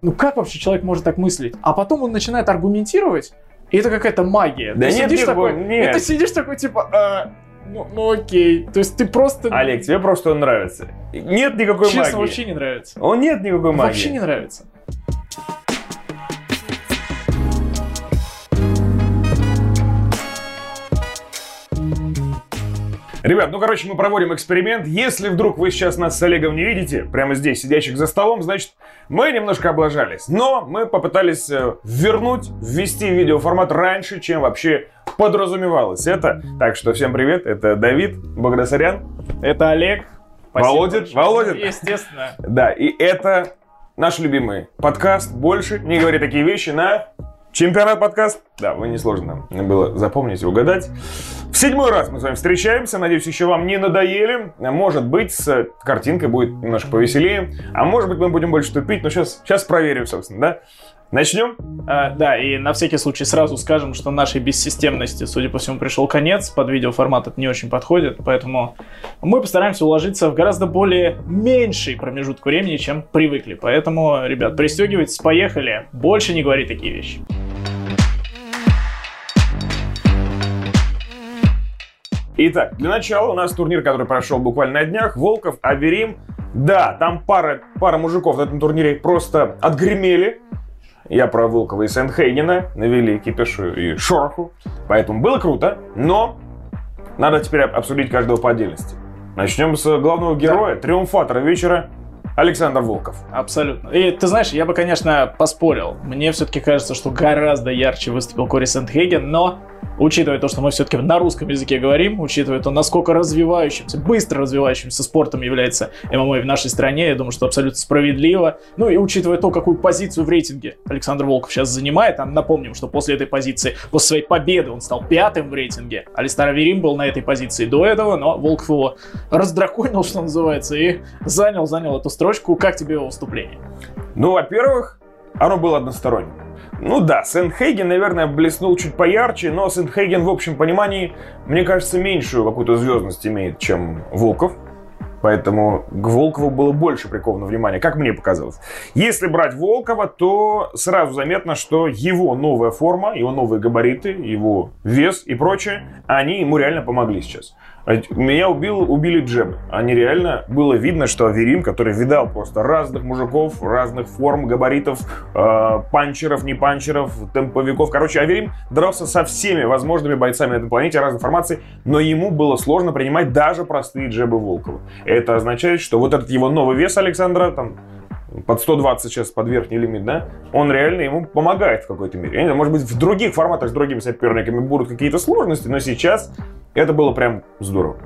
Ну как вообще человек может так мыслить? А потом он начинает аргументировать, и это какая-то магия. Да ты нет, сидишь такой, нет. и ты сидишь такой, типа, «А, ну, ну окей. То есть ты просто... Олег, тебе просто он нравится. Нет никакой Честно, магии. вообще не нравится. Он нет никакой магии. Вообще не нравится. Ребят, ну короче, мы проводим эксперимент. Если вдруг вы сейчас нас с Олегом не видите, прямо здесь, сидящих за столом, значит, мы немножко облажались. Но мы попытались э, вернуть, ввести видеоформат раньше, чем вообще подразумевалось это. Так что всем привет, это Давид Багдасарян. Это Олег. Спасибо Володин, большое. Володин. Естественно. Да, и это наш любимый подкаст «Больше не говори такие вещи» на Чемпионат подкаст. Да, вы несложно было запомнить и угадать. В седьмой раз мы с вами встречаемся. Надеюсь, еще вам не надоели. Может быть, с картинкой будет немножко повеселее. А может быть, мы будем больше тупить. Но сейчас, сейчас проверим, собственно, да? Начнем? А, да, и на всякий случай сразу скажем, что нашей бессистемности, судя по всему, пришел конец. Под видеоформат это не очень подходит, поэтому мы постараемся уложиться в гораздо более меньший промежуток времени, чем привыкли. Поэтому, ребят, пристегивайтесь, поехали. Больше не говори такие вещи. Итак, для начала у нас турнир, который прошел буквально на днях. Волков, Аверим. Да, там пара, пара мужиков на этом турнире просто отгремели. Я про Волкова и Сент-Хейгена навели кипишу и шороху. Поэтому было круто, но надо теперь об- обсудить каждого по отдельности. Начнем с главного героя, триумфатора вечера, Александр Волков. Абсолютно. И ты знаешь, я бы, конечно, поспорил. Мне все-таки кажется, что гораздо ярче выступил Кори Сентхейген, но учитывая то, что мы все-таки на русском языке говорим, учитывая то, насколько развивающимся, быстро развивающимся спортом является ММА в нашей стране, я думаю, что абсолютно справедливо. Ну и учитывая то, какую позицию в рейтинге Александр Волков сейчас занимает, а напомним, что после этой позиции, после своей победы он стал пятым в рейтинге. Алистар Аверим был на этой позиции до этого, но Волков его раздраконил, что называется, и занял, занял эту строчку. Как тебе его выступление? Ну, во-первых, оно было односторонним. Ну да, Сент-Хейген, наверное, блеснул чуть поярче, но Сент-Хейген в общем понимании, мне кажется, меньшую какую-то звездность имеет, чем Волков. Поэтому к Волкову было больше приковано внимание, как мне показалось. Если брать Волкова, то сразу заметно, что его новая форма, его новые габариты, его вес и прочее, они ему реально помогли сейчас. Меня убил, убили джебы. Они реально, было видно, что Аверим, который видал просто разных мужиков, разных форм, габаритов, э, панчеров, не панчеров, темповиков. Короче, Аверим дрался со всеми возможными бойцами на этой планете разной формации, но ему было сложно принимать даже простые джебы Волкова. Это означает, что вот этот его новый вес Александра, там, под 120 сейчас, под верхний лимит, да, он реально ему помогает в какой-то мере. Я не знаю, может быть, в других форматах с другими соперниками будут какие-то сложности, но сейчас это было прям здорово.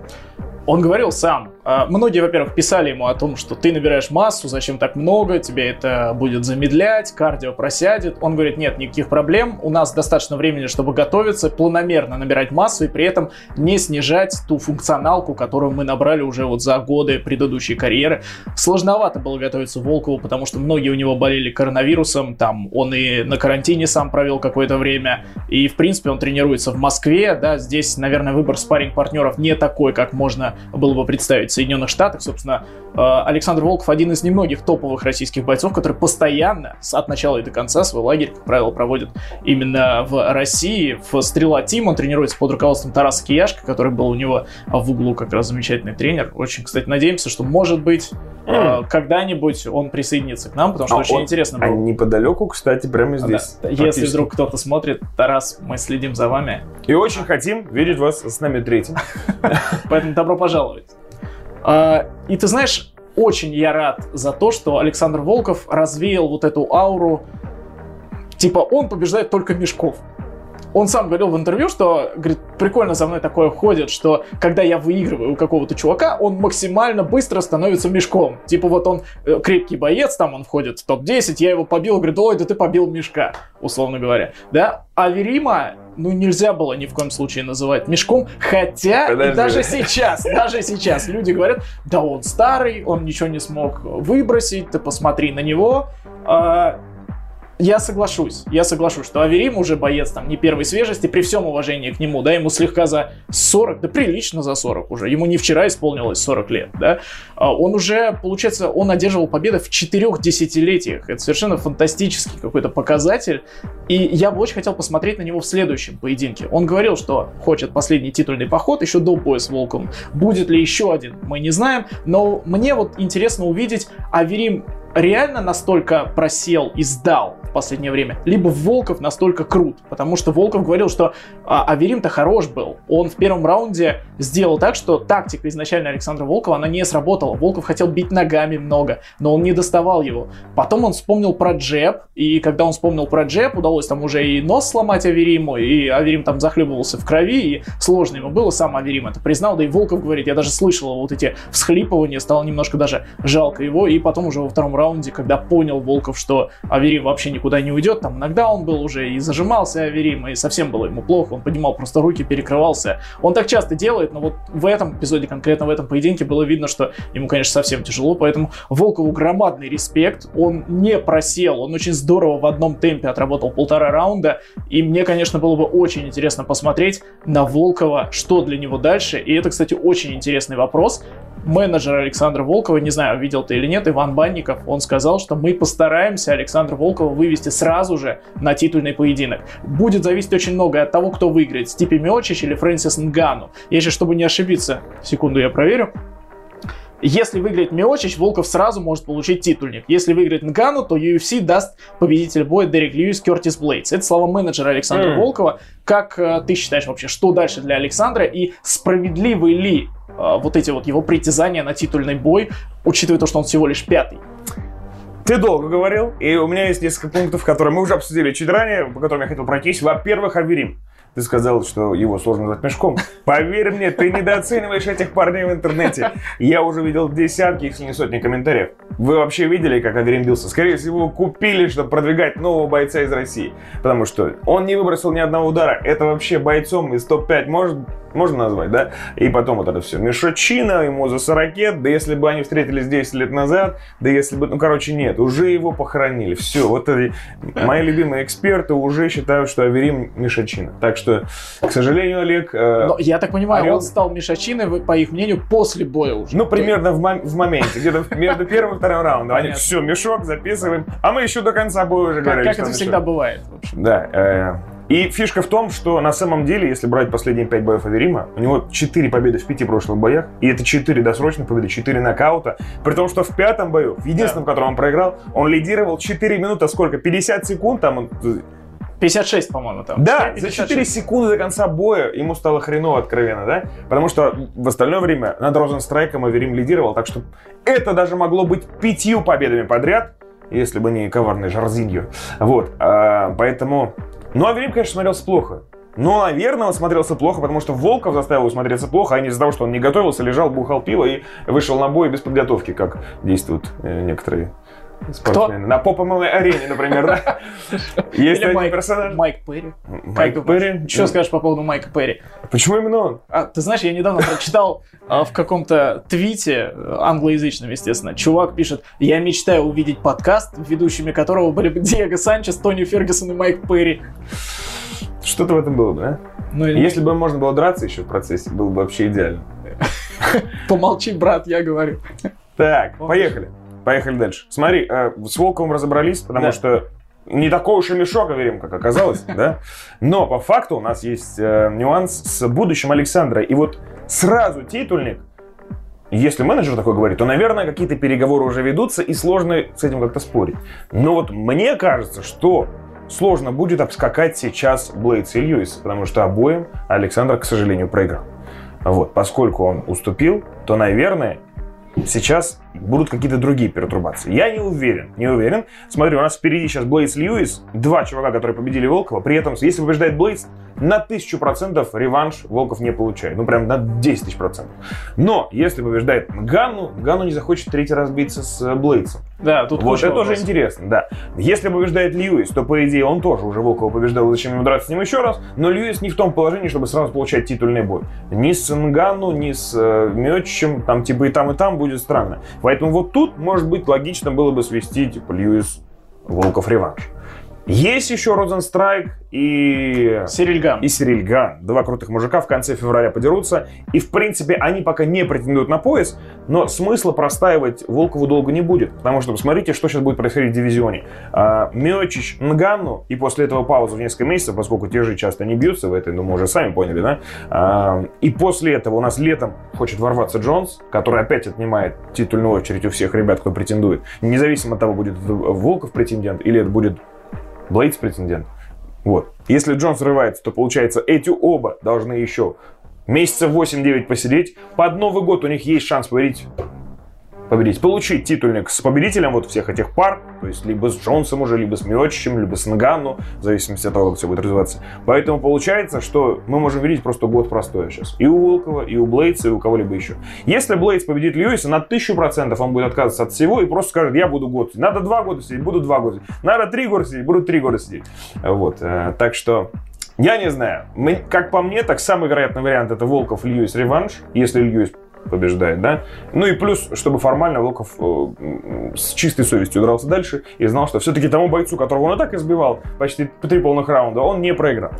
Он говорил сам. А, Многие, во-первых, писали ему о том, что ты набираешь массу, зачем так много, тебя это будет замедлять, кардио просядет. Он говорит, нет, никаких проблем, у нас достаточно времени, чтобы готовиться, планомерно набирать массу и при этом не снижать ту функционалку, которую мы набрали уже вот за годы предыдущей карьеры. Сложновато было готовиться Волкову, потому что многие у него болели коронавирусом, там он и на карантине сам провел какое-то время, и в принципе он тренируется в Москве, да, здесь, наверное, выбор спарринг партнеров не такой, как можно было бы представить в Соединенных Штатах. Собственно, э, Александр Волков один из немногих топовых российских бойцов, который постоянно, от начала и до конца, свой лагерь, как правило, проводит именно в России. В Стрела Тим он тренируется под руководством Тараса Кияшка, который был у него в углу как раз замечательный тренер. Очень, кстати, надеемся, что, может быть, э, когда-нибудь он присоединится к нам, потому что А очень он- интересно А было. неподалеку, кстати, прямо здесь. Да. Если вдруг кто-то смотрит, Тарас, мы следим за вами. И очень хотим видеть вас с нами третьим. Поэтому добро пожаловать. А, и ты знаешь, очень я рад за то, что Александр Волков развеял вот эту ауру. Типа, он побеждает только мешков. Он сам говорил в интервью, что, говорит, прикольно за мной такое ходит, что когда я выигрываю у какого-то чувака, он максимально быстро становится мешком. Типа вот он э, крепкий боец, там он входит в топ-10, я его побил, говорит, ой, да ты побил мешка, условно говоря. Да? А Верима, ну нельзя было ни в коем случае называть мешком, хотя и Подожди. даже сейчас, даже сейчас люди говорят, да он старый, он ничего не смог выбросить, ты посмотри на него. Я соглашусь, я соглашусь, что Аверим уже боец там не первой свежести, при всем уважении к нему, да, ему слегка за 40, да прилично за 40 уже, ему не вчера исполнилось 40 лет, да, а он уже, получается, он одерживал победы в четырех десятилетиях, это совершенно фантастический какой-то показатель, и я бы очень хотел посмотреть на него в следующем поединке. Он говорил, что хочет последний титульный поход еще до боя с Волком. Будет ли еще один, мы не знаем, но мне вот интересно увидеть Аверим реально настолько просел и сдал последнее время, либо Волков настолько крут, потому что Волков говорил, что а, Аверим-то хорош был. Он в первом раунде сделал так, что тактика изначально Александра Волкова, она не сработала. Волков хотел бить ногами много, но он не доставал его. Потом он вспомнил про джеб, и когда он вспомнил про джеб, удалось там уже и нос сломать Авериму, и Аверим там захлебывался в крови, и сложно ему было, сам Аверим это признал, да и Волков говорит, я даже слышал вот эти всхлипывания, стало немножко даже жалко его, и потом уже во втором раунде, когда понял Волков, что Аверим вообще никуда не уйдет, там иногда он был уже и зажимался Аверим, и совсем было ему плохо, он поднимал просто руки, перекрывался. Он так часто делает, но вот в этом эпизоде, конкретно в этом поединке, было видно, что ему, конечно, совсем тяжело, поэтому Волкову громадный респект, он не просел, он очень здорово в одном темпе отработал полтора раунда, и мне, конечно, было бы очень интересно посмотреть на Волкова, что для него дальше, и это, кстати, очень интересный вопрос, менеджер Александра Волкова, не знаю, видел ты или нет, Иван Банников, он сказал, что мы постараемся Александра Волкова вывести сразу же на титульный поединок. Будет зависеть очень многое от того, кто выиграет, Стипи Миочич или Фрэнсис Нгану. Если, чтобы не ошибиться, секунду я проверю. Если выиграет Миочич, Волков сразу может получить титульник. Если выиграет Нгану, то UFC даст победитель боя Дерек Льюис Кертис Блейдс. Это слова менеджера Александра mm. Волкова. Как э, ты считаешь вообще, что дальше для Александра и справедливы ли э, вот эти вот его притязания на титульный бой, учитывая то, что он всего лишь пятый? Ты долго говорил, и у меня есть несколько пунктов, которые мы уже обсудили чуть ранее, по которым я хотел пройтись. Во-первых, Аверим. Ты сказал, что его сложно назвать мешком. Поверь мне, ты недооцениваешь этих парней в интернете. Я уже видел десятки, если не сотни комментариев. Вы вообще видели, как Аверим бился? Скорее всего, купили, чтобы продвигать нового бойца из России. Потому что он не выбросил ни одного удара. Это вообще бойцом из топ-5 может можно назвать, да? И потом вот это все. Мишочина, ему за 40, да если бы они встретились 10 лет назад, да если бы, ну, короче, нет, уже его похоронили. Все, вот эти мои любимые эксперты уже считают, что Аверим Мишачина. Так что, к сожалению, Олег... Э, Но, я так понимаю, орел... он стал Мишачиной, по их мнению, после боя уже. Ну, примерно в, мом- в моменте, где-то между первым и вторым раундом. Они, все, мешок, записываем. А мы еще до конца боя уже говорили, Как это всегда бывает. Да. Э, и фишка в том, что на самом деле, если брать последние пять боев Аверима, у него 4 победы в пяти прошлых боях, и это 4 досрочных победы, 4 нокаута, при том, что в пятом бою, в единственном, в котором он проиграл, он лидировал 4 минуты, сколько, 50 секунд там он 56, по-моему, там. Да, 56. за 4 секунды до конца боя ему стало хреново откровенно, да? Потому что в остальное время над Розенстрайком Аверим лидировал, так что это даже могло быть пятью победами подряд, если бы не коварный Жарзиньо. Вот, а, поэтому ну, а Аверим, конечно, смотрелся плохо. Но, наверное, он смотрелся плохо, потому что Волков заставил его смотреться плохо, а не из-за того, что он не готовился, лежал, бухал пиво и вышел на бой без подготовки, как действуют э, некоторые спортсмены. Кто? На поп арене, например, да? Есть Майк, персонаж. Майк Перри. Майк Перри. Что скажешь по поводу Майка Перри? Почему именно он? А, ты знаешь, я недавно прочитал а, в каком-то твите, э, англоязычном, естественно, чувак пишет, я мечтаю увидеть подкаст, ведущими которого были бы Диего Санчес, Тони Фергюсон и Майк Перри. Что-то в этом было бы, да? Ну, Если бы можно было драться еще в процессе, было бы вообще идеально. Помолчи, брат, я говорю. Так, поехали. Поехали дальше. Смотри, э, с Волковым разобрались, потому да. что не такой уж и мешок, верим, как оказалось, да? Но по факту у нас есть э, нюанс с будущим Александра. И вот сразу титульник, если менеджер такой говорит, то, наверное, какие-то переговоры уже ведутся, и сложно с этим как-то спорить. Но вот мне кажется, что сложно будет обскакать сейчас Блейдс и Льюис, потому что обоим Александр, к сожалению, проиграл. Вот, поскольку он уступил, то, наверное, сейчас будут какие-то другие пертурбации. Я не уверен, не уверен. Смотри, у нас впереди сейчас Блейдс Льюис, два чувака, которые победили Волкова. При этом, если побеждает Блейдс, на тысячу процентов реванш Волков не получает. Ну, прям на 10 тысяч процентов. Но, если побеждает Ганну, Ганну не захочет третий раз биться с э, Блейдсом. Да, тут Вот это тоже интересно, да. Если побеждает Льюис, то, по идее, он тоже уже Волкова побеждал, зачем ему драться с ним еще раз. Но Льюис не в том положении, чтобы сразу получать титульный бой. Ни с Нганну, ни с э, Мёчичем, там типа и там, и там будет странно. Поэтому вот тут, может быть, логично было бы свести, типа, Льюис Волков реванш. Есть еще Розенстрайк и... Сирильган. И Сирильган. Два крутых мужика в конце февраля подерутся. И, в принципе, они пока не претендуют на пояс, но смысла простаивать Волкову долго не будет. Потому что посмотрите, что сейчас будет происходить в дивизионе. А, Миочич Нганну, и после этого пауза в несколько месяцев, поскольку те же часто не бьются в этой, ну, мы уже сами поняли, да? А, и после этого у нас летом хочет ворваться Джонс, который опять отнимает титульную очередь у всех ребят, кто претендует. Независимо от того, будет Волков претендент или это будет Блейдс претендент. Вот. Если Джон срывается, то получается эти оба должны еще месяца 8-9 посидеть. Под Новый год у них есть шанс победить победить, получить титульник с победителем вот всех этих пар, то есть либо с Джонсом уже, либо с Миочичем, либо с Нганну, в зависимости от того, как все будет развиваться. Поэтому получается, что мы можем видеть просто год простой сейчас. И у Волкова, и у Блейдса, и у кого-либо еще. Если Блейдс победит Льюиса, на тысячу процентов он будет отказываться от всего и просто скажет, я буду год. Надо два года сидеть, буду два года. Надо три года сидеть, буду три года сидеть. Вот. Э, так что я не знаю. Мы, как по мне, так самый вероятный вариант это Волков Льюис реванш, если Льюис побеждает, да. Ну и плюс, чтобы формально Волков э, с чистой совестью дрался дальше и знал, что все-таки тому бойцу, которого он и так избивал почти три полных раунда, он не проиграл.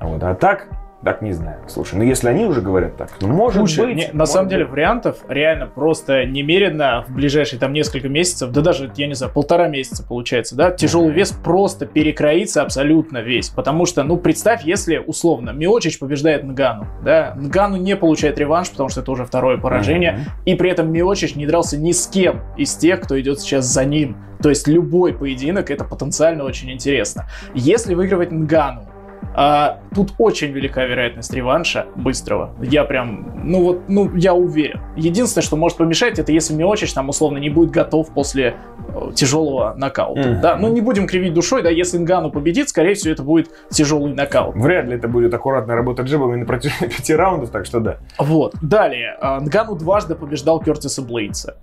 Вот, а так, так не знаю. Слушай, ну если они уже говорят так, ну может Слушай, быть. не- на может самом быть. деле вариантов реально просто немерено в ближайшие там несколько месяцев, да даже, я не знаю, полтора месяца получается, да, тяжелый вес просто перекроится абсолютно весь, потому что, ну, представь, если, условно, Миочич побеждает Нгану, да, Нгану не получает реванш, потому что это уже второе поражение, и при этом Миочич не дрался ни с кем из тех, кто идет сейчас за ним, то есть любой поединок это потенциально очень интересно. Если выигрывать Нгану, а, тут очень велика вероятность реванша быстрого. Я прям, ну вот, ну я уверен. Единственное, что может помешать, это если Миочич там условно не будет готов после э, тяжелого нокаута. Мгм. Да, ну не будем кривить душой, да, если Нгану победит, скорее всего, это будет тяжелый нокаут. Вряд ли это будет аккуратная работа джебами на протяжении пяти раундов, так что да. Вот. Далее. а, Нгану дважды побеждал Кертиса Блейдса.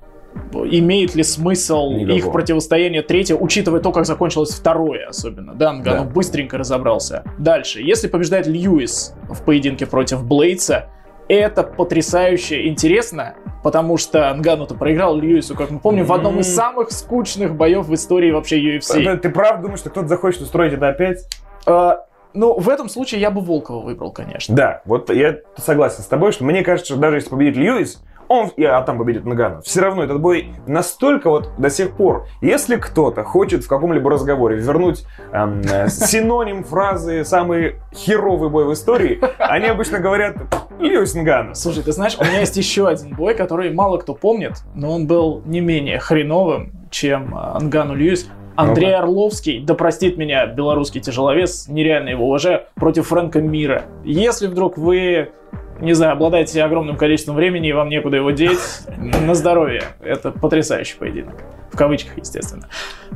Имеет ли смысл Никакого. их противостояние третье, учитывая то, как закончилось второе особенно? Да, Нгану Да. быстренько разобрался. Дальше. Если побеждает Льюис в поединке против Блейдса, это потрясающе интересно, потому что Нгану-то проиграл Льюису, как мы помним, в одном из самых скучных боев в истории вообще UFC. Ты правда думаешь, что кто-то захочет устроить это опять? А, ну, в этом случае я бы Волкова выбрал, конечно. Да, вот я согласен с тобой, что мне кажется, что даже если победит Льюис, он, и, а там победит Нгану, все равно этот бой настолько вот до сих пор, если кто-то хочет в каком-либо разговоре вернуть эм, э, синоним фразы «самый херовый бой в истории», они обычно говорят Льюис Нгану. Слушай, ты знаешь, у меня есть еще один бой, который мало кто помнит, но он был не менее хреновым, чем а, Нгану Льюис. Андрей Орловский, да простит меня белорусский тяжеловес, нереально его уважаю, против Фрэнка Мира. Если вдруг вы, не знаю, обладаете огромным количеством времени и вам некуда его деть, на здоровье. Это потрясающий поединок. В кавычках, естественно.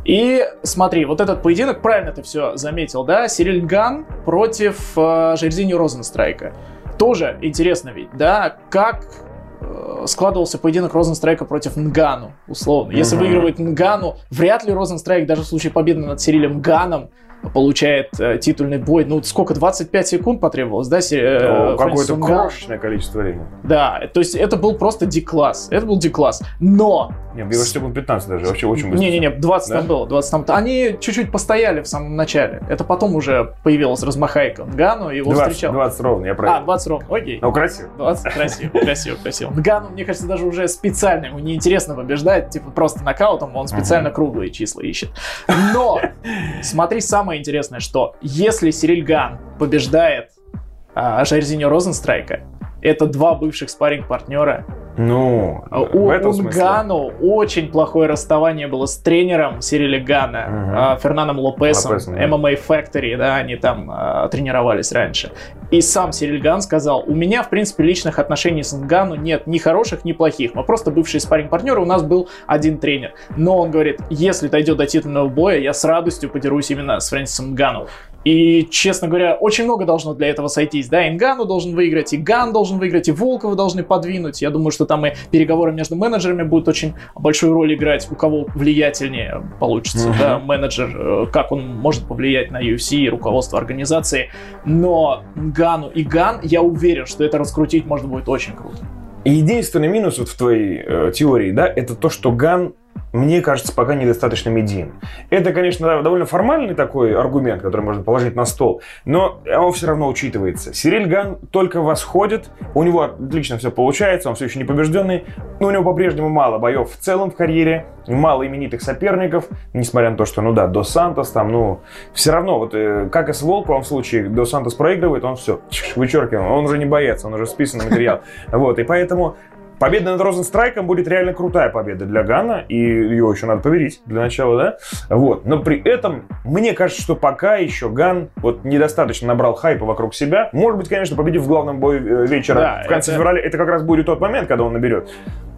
И смотри, вот этот поединок, правильно ты все заметил, да? Сириль Ган против э, Жерзиньо Розенстрайка. Тоже интересно ведь, да, как э, складывался поединок Розенстрайка против Нгану, условно. Если Мгм. выигрывает Нгану, вряд ли Розенстрайк даже в случае победы над Сирилем Ганом получает э, титульный бой. Ну, сколько, 25 секунд потребовалось, да, э, Фрэнсису Какое-то Нгану? крошечное количество времени. Да, то есть это был просто D-класс. Это был D-класс. Но... Не, мне кажется, секунд 15 даже, вообще очень быстро. Не-не-не, 20 Да? там было, 20 там. Они чуть-чуть постояли в самом начале. Это потом уже появилась размахайка Нгану, его 20, встречал. 20 ровно, я А, правильно. 20 ровно, окей. Ну, красиво. 20, красиво, красиво, красиво. Нгану, мне кажется, даже уже специально, ему неинтересно побеждать, типа просто нокаутом, он специально круглые числа ищет. Но, смотри, самое интересное, что если Сириль Ган побеждает а, Жайрзиньо Розенстрайка, это два бывших спарринг-партнера. Ну, А в У смысле. Нгану очень плохое расставание было с тренером Сириля Гана, а, Фернаном Лопесом, Лопесом, да. MMA Factory, да, они там а, тренировались раньше. И сам Сириль Ган сказал, у меня, в принципе, личных отношений с Нгану нет ни хороших, ни плохих. Мы просто бывшие спарринг-партнеры, у нас был один тренер. Но он говорит, если дойдет до титульного боя, я с радостью подерусь именно с Фрэнсисом Нгану. И, честно говоря, очень много должно для этого сойтись. Да, Ингану должен выиграть, и Ган должен выиграть, и Волкова должны подвинуть. Я думаю, что там и переговоры между менеджерами будут очень большую роль играть, у кого влиятельнее получится, Мгм. да, менеджер, э, как он может повлиять на UFC и руководство организации. Нганну и Ган, я уверен, что это раскрутить можно будет очень круто. Единственный минус вот в твоей э, теории, да, это то, что Ган мне кажется, пока недостаточно медиен. Это, конечно, довольно формальный такой аргумент, который можно положить на стол, но он все равно учитывается. Сириль Ган только восходит, у него отлично все получается, он все еще не побежденный, но у него по-прежнему мало боев в целом в карьере, мало именитых соперников, несмотря на то, что, ну да, До Сантос там, ну, все равно, вот э, как и с Волковым в случае, До Сантос проигрывает, он все, вычеркиваем, он уже не боец, он уже списанный материал. Вот, и поэтому Победа над Розенстрайком будет реально крутая победа для Гана, и ее еще надо поверить для начала, да? Вот. Но при этом, мне кажется, что пока еще Ган вот недостаточно набрал хайпа вокруг себя. Может быть, конечно, победив в главном бое э, вечера да, в конце это... февраля, это как раз будет тот момент, когда он наберет.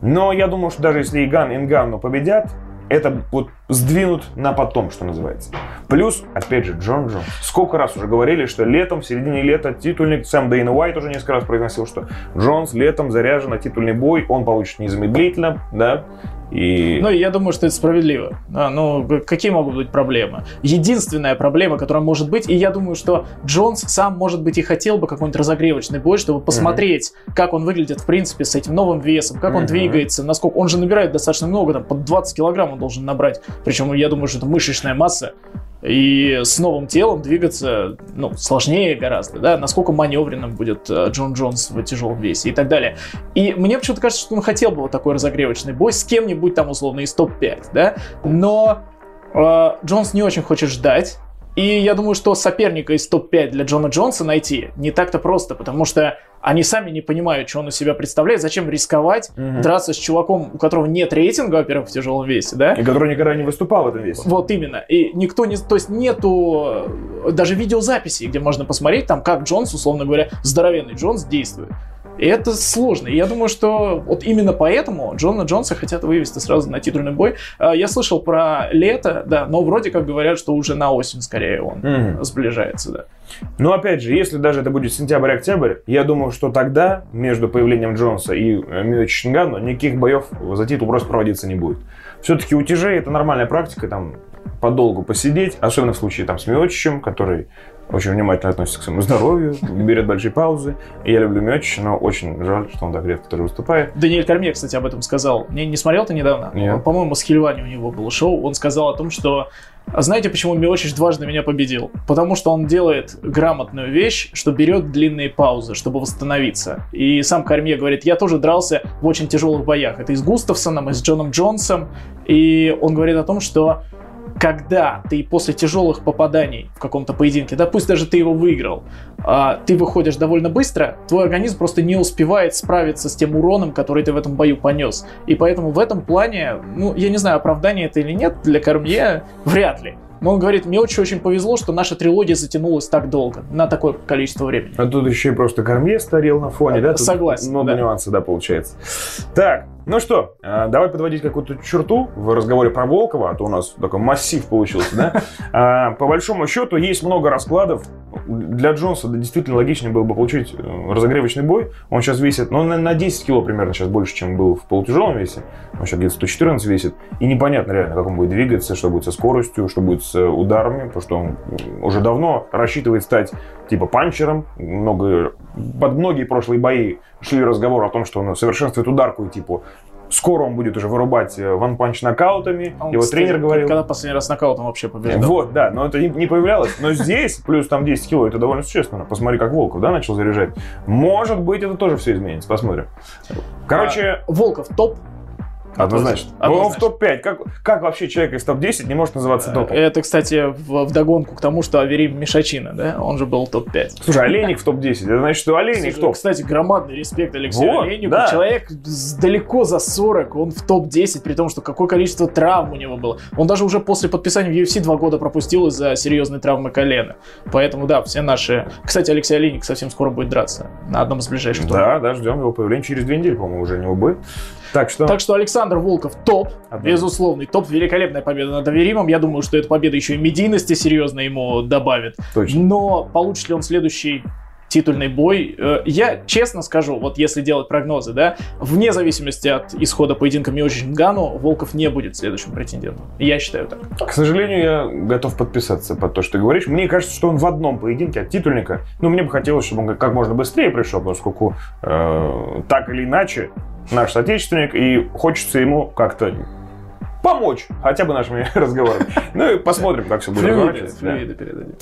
Но я думаю, что даже если и Ган, и Нганну победят, это вот сдвинут на потом, что называется. Плюс, опять же, Джон Джон. Сколько раз уже говорили, что летом, в середине лета титульник, Сэм Дейна Уайт уже несколько раз произносил, что Джонс летом заряжен на титульный бой, он получит незамедлительно, да, и... Ну, я думаю, что это справедливо. А, ну, какие могут быть проблемы? Единственная проблема, которая может быть, и я думаю, что Джонс сам, может быть, и хотел бы какой-нибудь разогревочный бой, чтобы посмотреть, mm-hmm. как он выглядит, в принципе, с этим новым весом, как mm-hmm. он двигается, насколько... Он же набирает достаточно много, там, под 20 килограмм он должен набрать. Причем, я думаю, что это мышечная масса. И с новым телом двигаться ну, сложнее гораздо, да, насколько маневренным будет э, Джон Джонс в тяжелом весе и так далее. И мне почему-то кажется, что он хотел бы вот такой разогревочный бой с кем-нибудь там условно из топ-5, да, но э, Джонс не очень хочет ждать, и я думаю, что соперника из топ-5 для Джона Джонса найти не так-то просто, потому что они сами не понимают, что он из себя представляет, зачем рисковать, угу. драться с чуваком, у которого нет рейтинга, во-первых, в тяжелом весе, да? И который никогда не выступал в этом весе. Вот именно. И никто не... То есть нету э, даже видеозаписи, где можно посмотреть, там, как Джонс, условно говоря, здоровенный Джонс действует. И это сложно. И я думаю, что вот именно поэтому Джона Джонса хотят вывести сразу на титульный бой. А, я слышал про лето, да, но вроде как говорят, что уже на осень скорее он mm. сближается, да. Но опять же, если даже это будет сентябрь-октябрь, я думаю, что тогда между появлением Джонса и э, Мио Чингану никаких боев за титул просто проводиться не будет. Все-таки у тяжей это нормальная практика, там подолгу посидеть, особенно в случае там с Миочичем, который очень внимательно относится к своему здоровью, берет большие паузы. И я люблю мяч, но очень жаль, что он так редко тоже выступает. Даниэль Карме, кстати, об этом сказал. Не, не смотрел ты недавно? Нет. По-моему, с Хильвани у него было шоу. Он сказал о том, что а знаете, почему Миочич дважды меня победил? Потому что он делает грамотную вещь, что берет длинные паузы, чтобы восстановиться. И сам Карме говорит, я тоже дрался в очень тяжелых боях. Это и с Густавсоном, и с Джоном Джонсом. И он говорит о том, что когда ты после тяжелых попаданий в каком-то поединке, да пусть даже ты его выиграл, а, ты выходишь довольно быстро, твой организм просто не успевает справиться с тем уроном, который ты в этом бою понес. И поэтому в этом плане, ну, я не знаю, оправдание это или нет, для Кормье вряд ли. Но он говорит, мне очень очень повезло, что наша трилогия затянулась так долго, на такое количество времени. А тут еще и просто Кормье старел на фоне, да? Тут Согласен. Много да. нюансов, да, получается. Так, ну что, а, давай подводить какую-то черту в разговоре про Волкова, а то у нас такой массив получился, да? А, по большому счету, есть много раскладов. Для Джонса действительно логичнее было бы получить э, разогревочный бой. Он сейчас весит, ну, на 10 кило примерно сейчас больше, чем был в полутяжелом весе. Он сейчас где-то 114 весит. И непонятно реально, как он будет двигаться, что будет со скоростью, что будет с ударами, потому что он уже давно рассчитывает стать типа панчером. Много, под многие прошлые бои шли разговоры о том, что он совершенствует ударку и типа скоро он будет уже вырубать э, one-punch нокаутами. Он, Его кстати, тренер говорил. Когда последний раз нокаутом вообще побеждал. Вот, да, но это не, не появлялось. Но здесь, плюс там 10 кило, это довольно существенно. Посмотри, как Волков, да, начал заряжать. Может быть, это тоже все изменится. Посмотрим. Короче... А, Волков топ Однозначно. Однозначно. Он в топ-5. Как, как вообще человек из топ-10 не может называться топом? Это, кстати, в, в догонку к тому, что Аверим Мишачина, да? Он же был топ-5. Слушай, Олейник в топ-10. Это значит, что Олейник Слушай, топ. Кстати, громадный респект Алексею вот, Олейнику. Да. Человек далеко за 40, он в топ-10, при том, что какое количество травм у него было. Он даже уже после подписания в UFC два года пропустил из-за серьезной травмы колена. Поэтому, да, все наши... Кстати, Алексей Олейник совсем скоро будет драться на одном из ближайших Да, да, ждем его появления через две недели, по-моему, уже у него будет. Так что... так что Александр Волков топ, Одна. безусловный топ, великолепная победа над Аверимом. Я думаю, что эта победа еще и медийности серьезно ему добавит. Точно. Но получит ли он следующий титульный бой. Э, я честно скажу, вот если делать прогнозы, да, вне зависимости от исхода поединка Миочи Нгану, Волков не будет следующим претендентом. Я считаю так. К сожалению, я готов подписаться под то, что ты говоришь. Мне кажется, что он в одном поединке от титульника, ну, мне бы хотелось, чтобы он как можно быстрее пришел, поскольку э, так или иначе наш соотечественник, и хочется ему как-то помочь хотя бы нашими разговорами. Ну и посмотрим, как все будет разворачиваться. Да. флюиды передадим.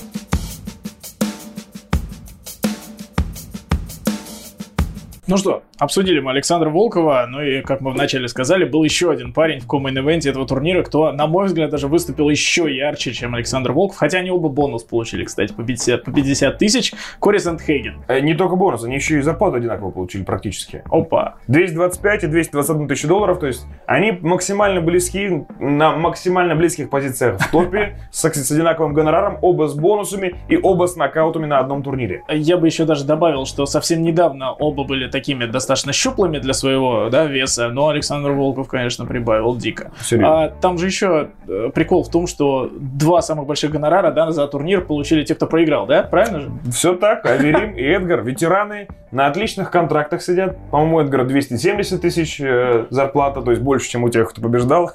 Ну что, обсудили мы Александра Волкова, ну и, как мы вначале сказали, был еще один парень в коммейн ивенте этого турнира, кто, на мой взгляд, даже выступил еще ярче, чем Александр Волков, хотя они оба бонус получили, кстати, по 50, по 50 тысяч. Кори Сандхейген. Э, Не только бонус, они еще и зарплату одинаково получили практически. Опа. 225 и 221 тысячи долларов, то есть они максимально близки, на максимально близких позициях в топе, с, с одинаковым гонораром, оба с бонусами и оба с нокаутами на одном турнире. Я бы еще даже добавил, что совсем недавно оба были такими достаточно щуплыми для своего да, веса, но Александр Волков, конечно, прибавил дико. Серьезно. А там же еще э, прикол в том, что два самых больших гонорара да, за турнир получили те, кто проиграл, да? Правильно же? Все так, Аверим и Эдгар, ветераны, на отличных контрактах сидят. По-моему, у Эдгара 270 тысяч э, зарплата, то есть больше, чем у тех, кто побеждал.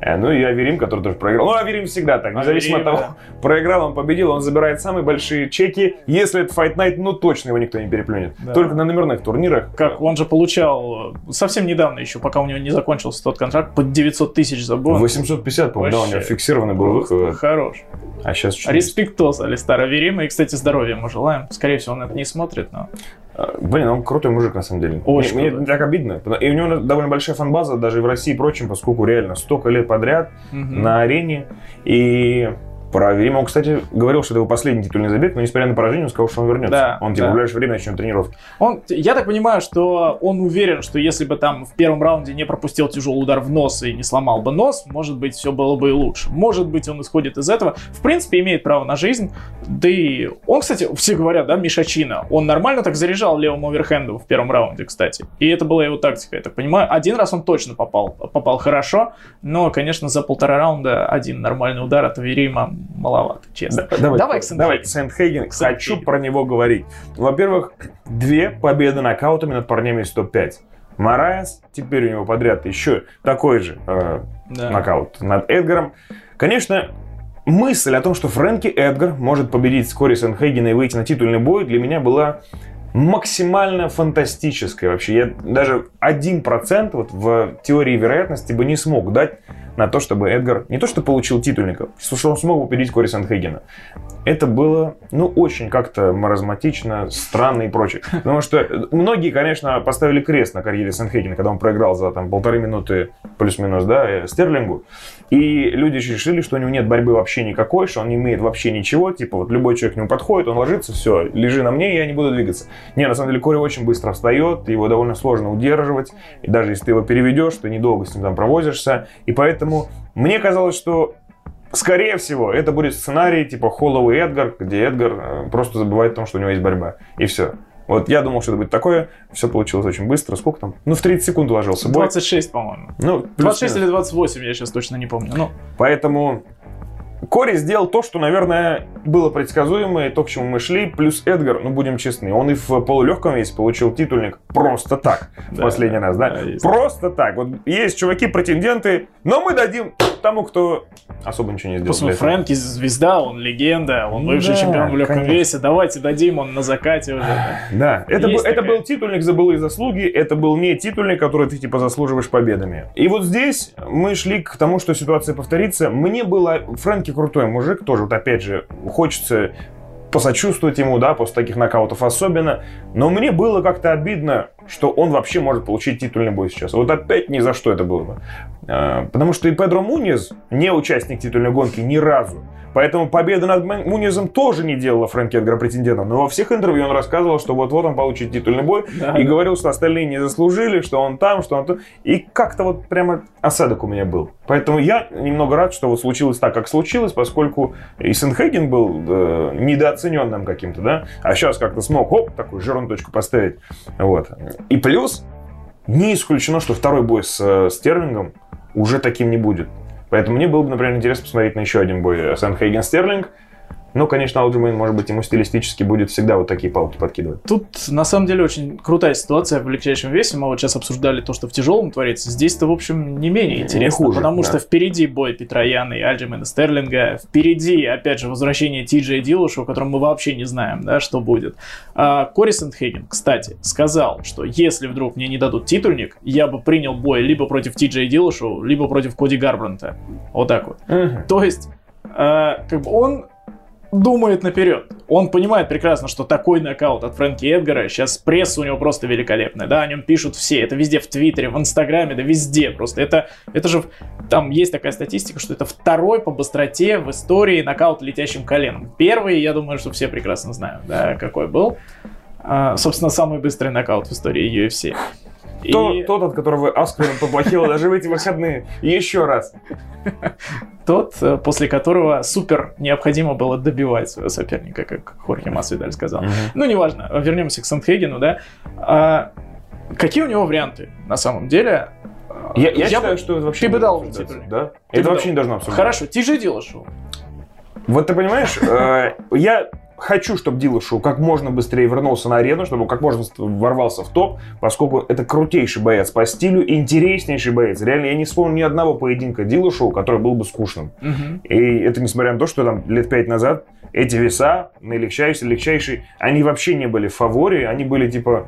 Э, ну и Аверим, который тоже проиграл. Ну, Аверим всегда так, независимо Аверим, от того, проиграл он, победил, он забирает самые большие чеки. Если это Fight Night, ну точно его никто не переплюнет. Да. Только на номерных турнирах. Как он же получал совсем недавно еще, пока у него не закончился тот контракт, под 900 тысяч за бонус. 850, по-моему, да, у него фиксированный был выход. Хорош. А сейчас чуть Респектос Алистар Аверима. И, кстати, здоровья ему желаем. Скорее всего, он это не смотрит, но... А, Блин, он крутой мужик, на самом деле. Очень мне, мне так обидно. И у него довольно большая фанбаза, даже и в России и прочем, поскольку реально столько лет подряд Мгм. на арене. И про Аверима он, кстати, говорил, что это его последний титульный забег, но несмотря на поражение, он сказал, что он вернется. Да, он типа да. в ближайшее время начнет тренировки. Он, я так понимаю, что он уверен, что если бы там в первом раунде не пропустил тяжелый удар в нос и не сломал бы нос, может быть, все было бы и лучше. Может быть, он исходит из этого. В принципе, имеет право на жизнь. Да и он, кстати, все говорят, да, Мишачина, он нормально так заряжал левым оверхендом в первом раунде, кстати. И это была его тактика, я так понимаю. Один раз он точно попал, попал хорошо, но, конечно, за полтора раунда один нормальный удар от Оверима маловато, честно. Давай, Давай давай к Сент-Хейген. К Сент-Хейгену. Хочу про него говорить. Во-первых, две победы нокаутами над парнями из топ-5. Морайс, теперь у него подряд еще такой же э, Да. нокаут над Эдгаром. Конечно, мысль о том, что Фрэнки Эдгар может победить Скори Сенхейгена и выйти на титульный бой, для меня была максимально фантастическая вообще. Я даже 1% вот в теории вероятности бы не смог дать на то, чтобы Эдгар не то что получил титульника, что он смог бы победить Кори Сандхейгена. Это было, ну, очень как-то маразматично, странно и прочее. Потому что многие, конечно, поставили крест на карьере Сандхейгена, когда он проиграл за там полторы минуты плюс-минус, да, э, Стерлингу. И люди решили, что у него нет борьбы вообще никакой, что он не имеет вообще ничего. Типа, вот любой человек к нему подходит, он ложится, все, лежи на мне, я не буду двигаться. Не, на самом деле, Кори очень быстро встает, его довольно сложно удерживать. И даже если ты его переведешь, ты недолго с ним там провозишься. И поэтому мне казалось, что Скорее всего, это будет сценарий типа Холлоу и Эдгар, где Эдгар э, просто забывает о том, что у него есть борьба. И все. Вот я думал, что это будет такое. Все получилось очень быстро. Сколько там? Ну, в 30 секунд уложился бой. 26, по-моему. Ну, 26 плюс-минус. или 28, я сейчас точно не помню. Ну, Поэтому Кори сделал то, что, наверное, было предсказуемо, и то, к чему мы шли. Плюс Эдгар, ну, будем честны, он и в полулегком весе получил титульник просто так в последний раз, да? Просто так. Вот есть чуваки-претенденты, но мы дадим тому, кто особо ничего не сделал. Этого. Фрэнки звезда, он легенда, он бывший чемпион в легком весе. Давайте дадим, он на закате уже. Да, это, был, это был титульник за былые заслуги, это был не титульник, который ты типа заслуживаешь победами. И вот здесь мы шли к тому, что ситуация повторится. Мне было... Фрэнки крутой мужик, тоже вот опять же хочется посочувствовать ему, да, после таких нокаутов особенно. Но мне было как-то обидно, что он вообще может получить титульный бой сейчас. Вот опять ни за что это было бы. А, Потому что и Педро Муньез не участник титульной гонки ни разу. Поэтому победа над Мун- Муньезом тоже не делала Фрэнки Эдгара претендентом. Но во всех интервью он рассказывал, что вот-вот он получит титульный бой. Да, и да. говорил, что остальные не заслужили, что он там, что он тут. И как-то вот прямо осадок у меня был. Поэтому я немного рад, что вот случилось так, как случилось, поскольку и Сенхейген был э, недооцененным каким-то, да, а сейчас как-то смог, оп, такую жирную точку поставить. Вот. И плюс, не исключено, что второй бой с э, Стерлингом уже таким не будет. Поэтому мне было бы, например, интересно посмотреть на еще один бой Сенхейген-Стерлинг. Но, конечно, Алджимейн, может быть, ему стилистически будет всегда вот такие палки подкидывать. Тут, на самом деле, очень крутая ситуация в легчайшем весе. Мы вот сейчас обсуждали то, что в тяжелом творится. Здесь-то, в общем, не менее интересно. Не хуже, потому да. что впереди бой Петра Яна и Альджимейна Стерлинга. Впереди, опять же, возвращение Ти Джей Диллашоу, о котором мы вообще не знаем, да, что будет. А, Кори Сентхейген, кстати, сказал, что если вдруг мне не дадут титульник, я бы принял бой либо против Ти Джей Дилушу, либо против Коди Гарбранта. Вот так вот. Мгм. То есть, э, как бы он думает наперед. Он понимает прекрасно, что такой нокаут от Фрэнки Эдгара, сейчас пресса у него просто великолепная, да, о нем пишут все, это везде в Твиттере, в Инстаграме, да везде просто. Это, это же, там есть такая статистика, что это второй по быстроте в истории нокаут летящим коленом. Первый, я думаю, что все прекрасно знают, да, какой был. А, собственно, самый быстрый нокаут в истории UFC. То- И Тот, от которого Аскрен поплохело даже в эти выходные. Еще раз. тот, э, после которого супер необходимо было добивать своего соперника, как Хорхе Масвидаль сказал. Ну, неважно, вернемся к Сандхейгену, да. А, какие у него варианты на самом деле? Я, я считаю, что это вообще ты бы дал титульник. Да? Ты это вообще дал. не должно обсуждаться. Хорошо, ты же Дилашу. Вот ты понимаешь, э, я хочу, чтобы Дилашу как можно быстрее вернулся на арену, чтобы он как можно ворвался в топ, поскольку это крутейший боец по стилю, интереснейший боец. Реально, я не вспомню ни одного поединка Дилашу, который был бы скучным. И это несмотря на то, что там лет пять назад эти веса, наилегчайшие, легчайшие, они вообще не были в фаворе, они были типа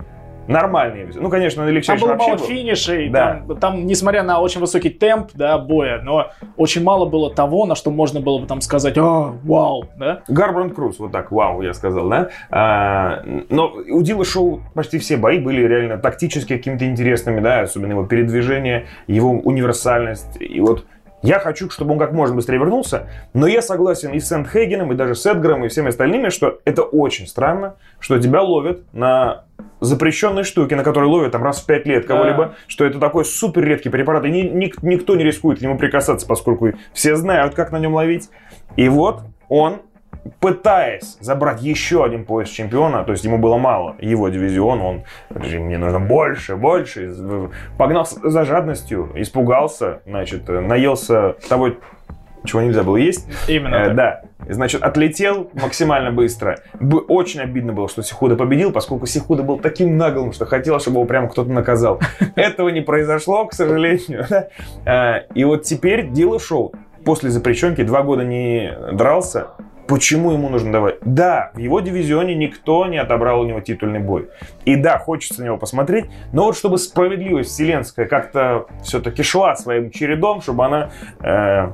нормальные. Ну, конечно, Там наилегчайший было мало был. финишей, Да. там, там, несмотря на очень высокий темп да, боя, но очень мало было того, на что можно было бы там сказать, а, вау, да? Гарбранд Круз, вот так, вау, я сказал, да? А, но у Дила Шоу почти все бои были реально тактически какими-то интересными, да, особенно его передвижение, его универсальность. И вот я хочу, чтобы он как можно быстрее вернулся, но я согласен и с Сэндхейгеном, и даже с Эдгаром, и всеми остальными, что это очень странно, что тебя ловят на запрещенной штуке, на которой ловят там раз в пять лет кого-либо, Да. что это такой супер редкий препарат, и ни- ник- никто не рискует к нему прикасаться, поскольку все знают, как на нем ловить. И вот он, пытаясь забрать еще один пояс чемпиона, то есть ему было мало его дивизион, он, мне нужно больше, больше, погнался за жадностью, испугался, значит, наелся того, чего нельзя было есть, Именно Э, так. да. Значит, отлетел максимально быстро. Б- Очень обидно было, что Сихуда победил, поскольку Сихуда был таким наглым, что хотел, чтобы его прямо кто-то наказал. Этого не произошло, к сожалению. Э, И вот теперь дело шоу. После запрещенки два года не дрался. Почему ему нужно давать? Да, в его дивизионе никто не отобрал у него титульный бой. И да, хочется на него посмотреть, но вот чтобы справедливость вселенская как-то все-таки шла своим чередом, чтобы она э,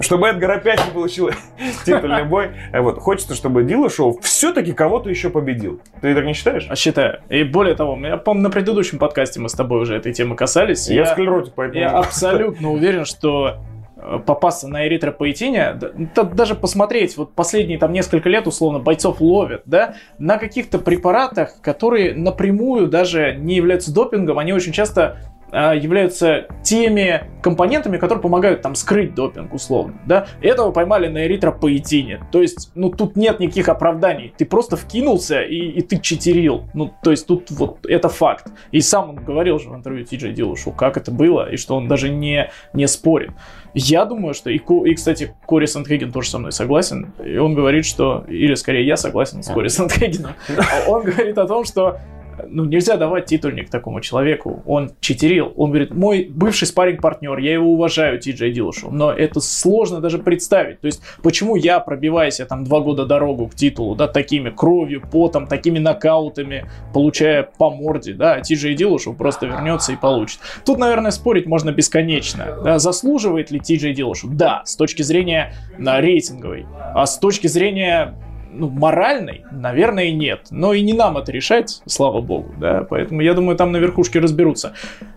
чтобы Эдгар опять не получил титульный бой. Э, Вот. Хочется, чтобы Дилашоу все-таки кого-то еще победил. Ты так не считаешь? А Считаю. И более того, я помню, на предыдущем подкасте мы с тобой уже этой темы касались. Я, склеротик, поэтому... Я абсолютно уверен, что э, попасться на эритропоэтине, да, да, даже посмотреть, вот последние там несколько лет, условно, бойцов ловят, да, на каких-то препаратах, которые напрямую даже не являются допингом, они очень часто являются теми компонентами, которые помогают там скрыть допинг, условно, да. Этого поймали на эритропоэтине. То есть, ну, тут нет никаких оправданий. Ты просто вкинулся и, и ты читерил. Ну, то есть, тут вот это факт. И сам он говорил же в интервью Ти Джей Дилушу, как это было, и что он даже не, не спорит. Я думаю, что... И, и, кстати, Кори Сандхейген тоже со мной согласен. И он говорит, что... Или, скорее, я согласен с Кори Сандхейгеном. Он говорит о том, что ну, нельзя давать титульник такому человеку. Он читерил. Он говорит, мой бывший спарринг-партнер, я его уважаю, Ти Джей Дилушу, но это сложно даже представить. То есть, почему я, пробиваясь я там два года дорогу к титулу, да, такими кровью, потом, такими нокаутами, получая по морде, да, Ти Джей Дилушу просто вернется и получит. Тут, наверное, спорить можно бесконечно. Да, заслуживает ли Ти Джей Дилушу? Да, с точки зрения на рейтинговой. А с точки зрения ну, моральной, наверное, нет. Но и не нам это решать, слава богу, да, поэтому я думаю, там на верхушке разберутся.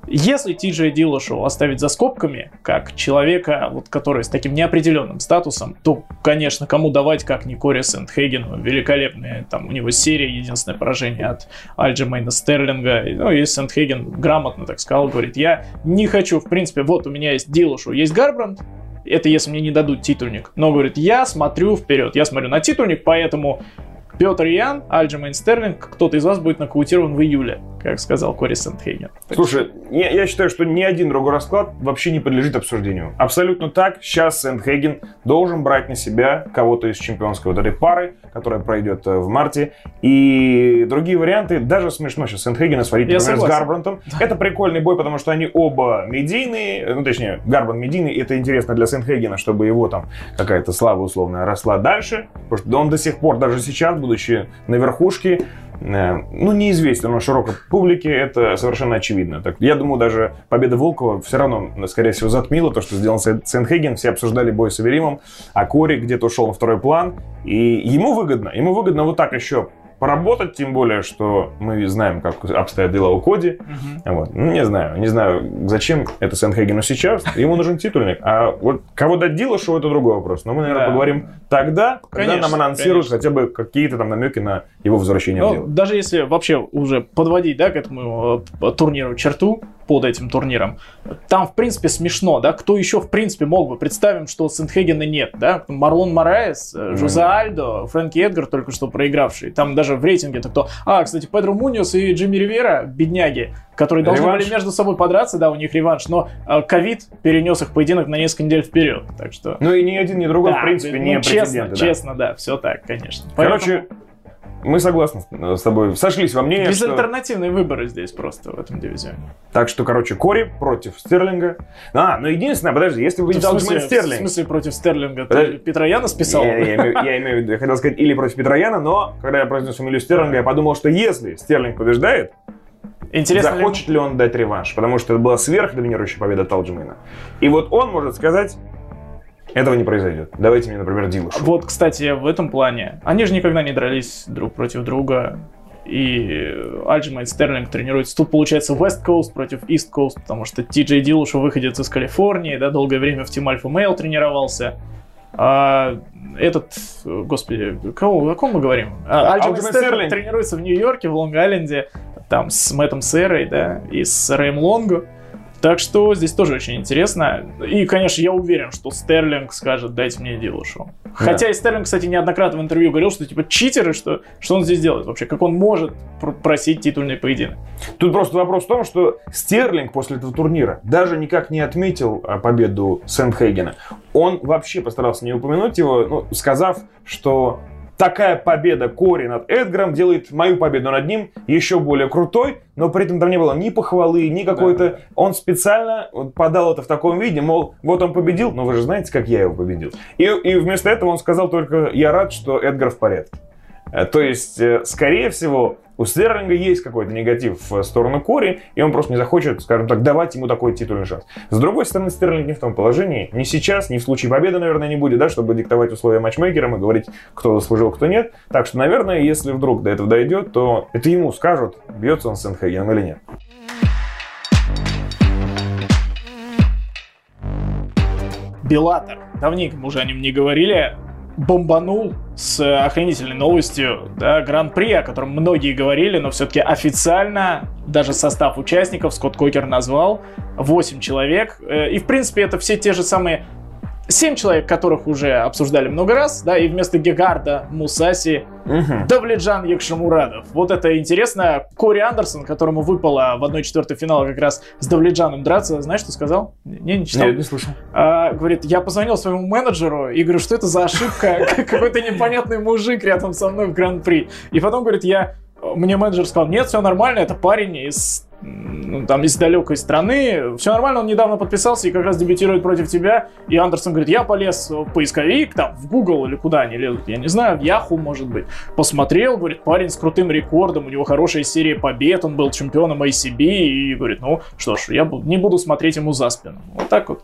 Если Ти Джей Дилашу оставить за скобками, как человека, вот, который с таким неопределенным статусом, то, конечно, кому давать, как не Кори Сент-Хейгену, великолепная, там, у него серия, единственное поражение от Альджимейна Стерлинга, ну, и Сент-Хейген грамотно так сказал, говорит, я не хочу, в принципе, вот у меня есть Дилашу, есть Гарбранд, это если мне не дадут титульник. Но, говорит, я смотрю вперед, я смотрю на титульник, поэтому Петр Ян, Альджимейн Стерлинг, кто-то из вас будет нокаутирован в июле. как сказал Кори Сентхейген. Слушай, я, я считаю, что ни один другой расклад вообще не подлежит обсуждению. Абсолютно так. Сейчас Сентхейген должен брать на себя кого-то из чемпионской вот этой пары, которая пройдет э, в марте. И другие варианты, даже смешно сейчас Сентхейгена сводить, Я например, с согласен. Гарбрантом. Это прикольный бой, потому что они оба медийные, ну, точнее, Гарбрант медийный, и это интересно для Сентхейгена, чтобы его там какая-то слава условная росла дальше, потому что он до сих пор, даже сейчас, будучи на верхушке, э, ну, неизвестен он широкой публике, это совершенно очевидно. Так, я думаю, даже победа Волкова все равно, скорее всего, затмила то, что сделал Сенхейген. Все обсуждали бой с Аверимом, а Кори где-то ушел на второй план. И ему выгодно, ему выгодно вот так еще поработать, тем более, что мы знаем, как обстоят дела у Коди. Вот. Ну, не знаю, не знаю, зачем это Сенхейгену сейчас. Ему нужен титульник. А вот кого дать Дилашу, это другой вопрос. Но мы, наверное, Да. поговорим тогда, когда Конечно, нам анонсируют конечно. хотя бы какие-то там намеки на его возвращение в Ну, дело. даже если вообще уже подводить, да, к этому э, турниру черту под этим турниром, там, в принципе, смешно, да, кто еще, в принципе, мог бы, представим, что Сентхегена нет, да, Марлон Мораес, э, Жозе Альдо, Фрэнки Эдгар, только что проигравший, там даже в рейтинге-то кто, а, кстати, Педро Муньос и Джимми Ривера, бедняги, которые должны Реванш. были между собой подраться, да, у них реванш, но э, ковид перенес их поединок на несколько недель вперед, так что... Ну и ни один, ни другой, Да, в принципе, ну, не честно, да. честно, да, все так, конечно. Короче, мы согласны с- с тобой, сошлись во мнении, что... Безальтернативные выборы здесь просто в этом дивизионе. Так что, короче, Кори против Стерлинга. А, ну единственное, подожди, если бы Ты не в, смысле, Стерлинг... против Стерлинга? Ты Подожди. Петра Яна списал? Я, я имею, я имею в виду, я хотел сказать или против Петрояна, но когда я произнес фамилию Стерлинга, я подумал, что если Стерлинг побеждает, Интересно ли- захочет ли он дать реванш, потому что это была сверхдоминирующая победа Талджимейна. И вот он может сказать, этого не произойдет. Давайте мне, например, Дилушу. Вот, кстати, в этом плане. Они же никогда не дрались друг против друга. И Альджимейн Стерлинг тренируется. Тут получается West Coast против East Coast, потому что Ти Джей Дилуш выходец из Калифорнии, да, долгое время в Team Alpha Male тренировался. А этот, господи, кого, о ком мы говорим? А, Альджимейн Стерлинг Стерлинг. тренируется в Нью-Йорке, в Лонг-Айленде, там с Мэттом Серой, да, и с Рэем Лонго. Так что здесь тоже очень интересно. И, конечно, я уверен, что Стерлинг скажет, дайте мне Дилушу. Хотя и Стерлинг, кстати, неоднократно в интервью говорил, что типа читеры, что, что он здесь делает вообще, как он может пр- просить титульный поединок. Тут просто вопрос в том, что Стерлинг после этого турнира даже никак не отметил а, победу Сэндхейгена. Он вообще постарался не упомянуть его, ну, сказав, что такая победа Кори над Эдгаром делает мою победу над ним еще более крутой, но при этом там не было ни похвалы, ни какой-то... Он специально подал это в таком виде, мол, вот он победил, но вы же знаете, как я его победил. И, и вместо этого он сказал только, я рад, что Эдгар в порядке. Э, То есть, э, скорее всего, у Стерлинга есть какой-то негатив в сторону Кори, и он просто не захочет, скажем так, давать ему такой титульный шанс. С другой стороны, Стерлинг не в том положении, ни сейчас, ни в случае победы, наверное, не будет, да, чтобы диктовать условия матчмейкерам и говорить, кто заслужил, кто нет. Так что, наверное, если вдруг до этого дойдет, то это ему скажут, бьется он с Сенхейгеном или нет. Беллатор, давненько мы уже о нем не говорили, бомбанул с охренительной новостью, да, Гран-при, о котором многие говорили, но все-таки официально даже состав участников Скотт Кокер назвал 8 человек. Э, И, в принципе, это все те же самые 7 человек, которых уже обсуждали много раз, да, и вместо Гегарда, Мусаси, Мгм. Давледжан Якшамурадов. Вот это интересно. Кори Андерсон, которому выпало в 1-4 финала как раз с Давледжаном драться, знаешь, что сказал? Не, не читал. Нет, не слышал. А, говорит, я позвонил своему менеджеру и говорю, что это за ошибка, какой-то непонятный мужик рядом со мной в Гран-при. И потом, говорит, я мне менеджер сказал, нет, все нормально, это парень из ну, там, из далекой страны, все нормально, он недавно подписался и как раз дебютирует против тебя, и Андерсон говорит, я полез в поисковик, там, в Google или куда они лезут, я не знаю, в Яху, может быть, посмотрел, говорит, парень с крутым рекордом, у него хорошая серия побед, он был чемпионом ICB, и говорит, ну, что ж, я не буду смотреть ему за спину. Вот так вот,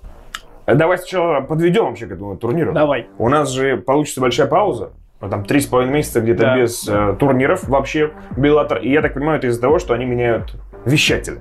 Давай сначала подведем вообще к этому турниру. давай. У нас же получится большая пауза. Ну, там три с половиной месяца где-то Да. без э, турниров вообще Беллатор. И я так понимаю, это из-за того, что они меняют вещателя.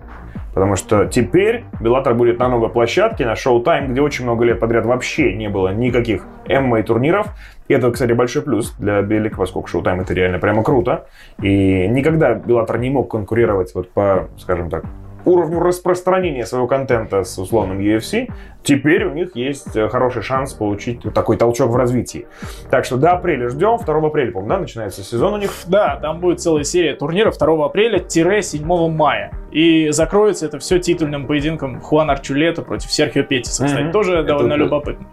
Потому что теперь Беллатор будет на новой площадке, на Showtime, где очень много лет подряд вообще не было никаких ММА турниров. И это, кстати, большой плюс для Белика, поскольку Showtime это реально прямо круто. И никогда Беллатор не мог конкурировать вот по, скажем так, уровню распространения своего контента с условным UFC, теперь у них есть э, хороший шанс получить такой толчок в развитии. Так что до апреля ждем. 2 апреля, по-моему, да, начинается сезон у них. Да, там будет целая серия турниров 2 апреля-7 мая. И закроется это все титульным поединком Хуана Арчулета против Серхио Петиса. Кстати, mm-hmm. тоже это довольно любопытно.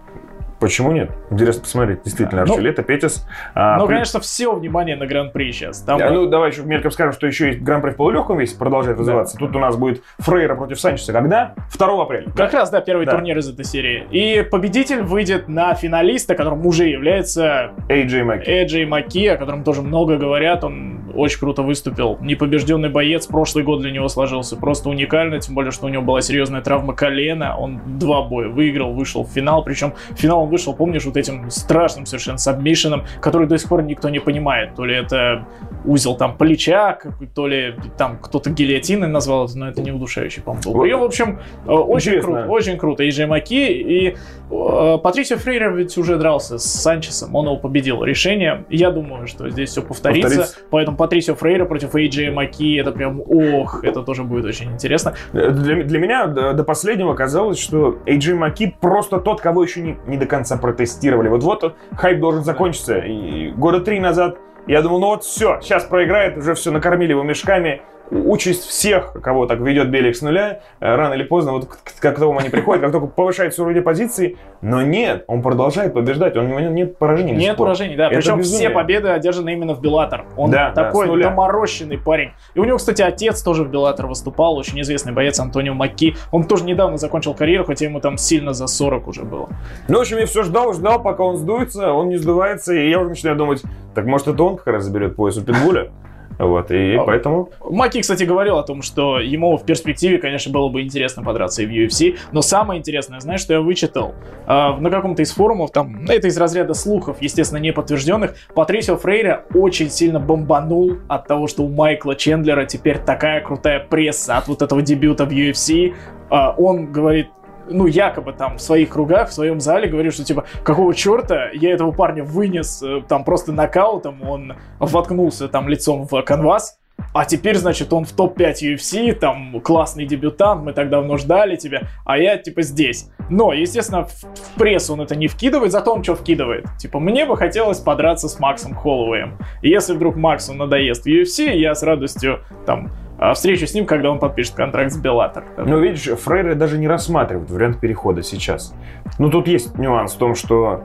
Почему нет? Интересно посмотреть. Действительно. Арчулета, ну, Петис. А, ну, при... конечно, все внимание на Гран-при сейчас. Там... Да, ну, давай еще мельком скажем, что еще есть Гран-при в полулегком весе, продолжает развиваться. Да. Тут у нас будет Фрейра против Санчеса. Когда? 2 апреля. Как да? раз, да, первый да. турнир из этой серии. И победитель выйдет на финалиста, которым уже является... AJ Маки. AJ Маки, о котором тоже много говорят. Он очень круто выступил. Непобежденный боец. Прошлый год для него сложился просто уникально. Тем более, что у него была серьезная травма колена. Он два боя выиграл, вышел в финал. Причем финал он вышел, помнишь, вот этим страшным совершенно сабмишином, который до сих пор никто не понимает. То ли это узел там плеча, то ли там кто-то гильотиной назвал это, но это не удушающий, по-моему, был прием. В общем, э, очень круто, очень круто. И Маки, и э, Патрисио Фрейрер ведь уже дрался с Санчесом, он его победил. Решение, я думаю, что здесь все повторится, повторится. поэтому Патрисио Фрейрер против Эйджи Маки, это прям, ох, это тоже будет очень интересно. Для, для меня до, последнего казалось, что Эйджи Маки просто тот, кого еще не, не до конца протестировали. Вот-вот хайп должен закончиться. И года три назад я думал, ну вот все, сейчас проиграет, уже все накормили его мешками. Участь всех, кого так ведет Белик с нуля, э, рано или поздно, вот к которому они приходят, как только повышается уровень позиции, но нет, он продолжает побеждать, он, у него нет поражений. Нет поражений, да. Это Причем безумие. все победы одержаны именно в Беллатор. Он да, такой да, доморощенный парень. И у него, кстати, отец тоже в Беллатор выступал, очень известный боец Антонио Макки. Он тоже недавно закончил карьеру, хотя ему там сильно за 40 уже было. Ну, в общем, я все ждал, ждал, пока он сдуется, он не сдувается, и я уже начинаю думать, так может это он как раз заберет пояс у Питбуля? Вот, и а, поэтому... Маки, кстати, говорил о том, что ему в перспективе, конечно, было бы интересно подраться и в UFC, но самое интересное, знаешь, что я вычитал? А, на каком-то из форумов, там, это из разряда слухов, естественно, не подтвержденных, Патрисио Фрейра очень сильно бомбанул от того, что у Майкла Чендлера теперь такая крутая пресса от вот этого дебюта в UFC. А, он говорит, ну, якобы там в своих кругах, в своем зале говорит, что типа, какого черта я этого парня вынес э, там просто нокаутом, он воткнулся там лицом в канвас, а теперь, значит, он в топ-5 UFC, там, классный дебютант, мы так давно ждали тебя, а я, типа, здесь. Но, естественно, в пресс он это не вкидывает, зато он что вкидывает? Типа, мне бы хотелось подраться с Максом Холлоуэем. Если вдруг Максу надоест в UFC, я с радостью, там, а, встречу с ним, когда он подпишет контракт с Беллатор. Ну, видишь, Фрейры даже не рассматривают вариант перехода сейчас. Ну, тут есть нюанс в том, что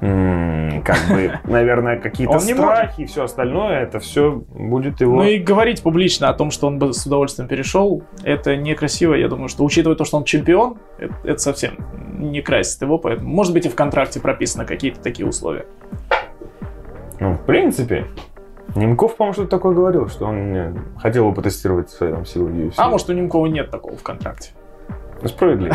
как бы, наверное, какие-то страхи и все остальное, это все будет его... Ну и говорить публично о том, что он бы с удовольствием перешел, это некрасиво. Я думаю, что учитывая то, что он чемпион, это, это совсем не красит его, поэтому, может быть, и в контракте прописаны какие-то такие условия. Ну, в принципе, Немков, по-моему, что-то такое говорил, что он хотел бы потестировать свои там, силы UFC. А может, у Немкова нет такого в контракте. Ну, справедливо.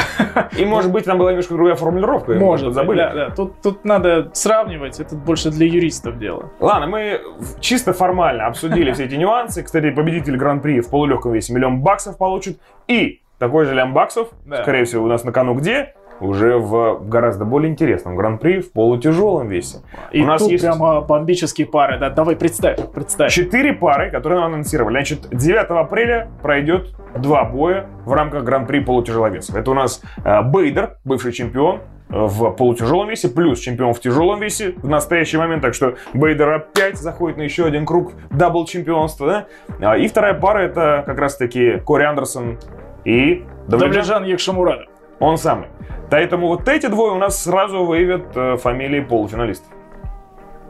И, может быть, там была немножко другая формулировка. Может, забыли. Да, да. Тут, тут надо сравнивать, это больше для юристов дело. Ладно, мы чисто формально обсудили все эти нюансы. Кстати, победитель Гран-при в полулегком весе миллион баксов получит. И такой же лям баксов, скорее всего, у нас на кону где? Уже в гораздо более интересном гран-при в полутяжелом весе. И У нас тут есть прямо бомбические пары, да, давай представь, представь. Четыре пары, которые нам анонсировали. Значит, 9 апреля пройдет два боя в рамках гран-при полутяжеловесов. Это у нас э, Бейдер, бывший чемпион, в полутяжелом весе, плюс чемпион в тяжелом весе в настоящий момент. Так что Бейдер опять заходит на еще один круг double чемпионства. Да? А, и вторая пара это как раз таки Кори Андерсон и Довлетджан Ягшимурадов. Он самый. Поэтому вот эти двое у нас сразу выявят э, фамилии полуфиналистов.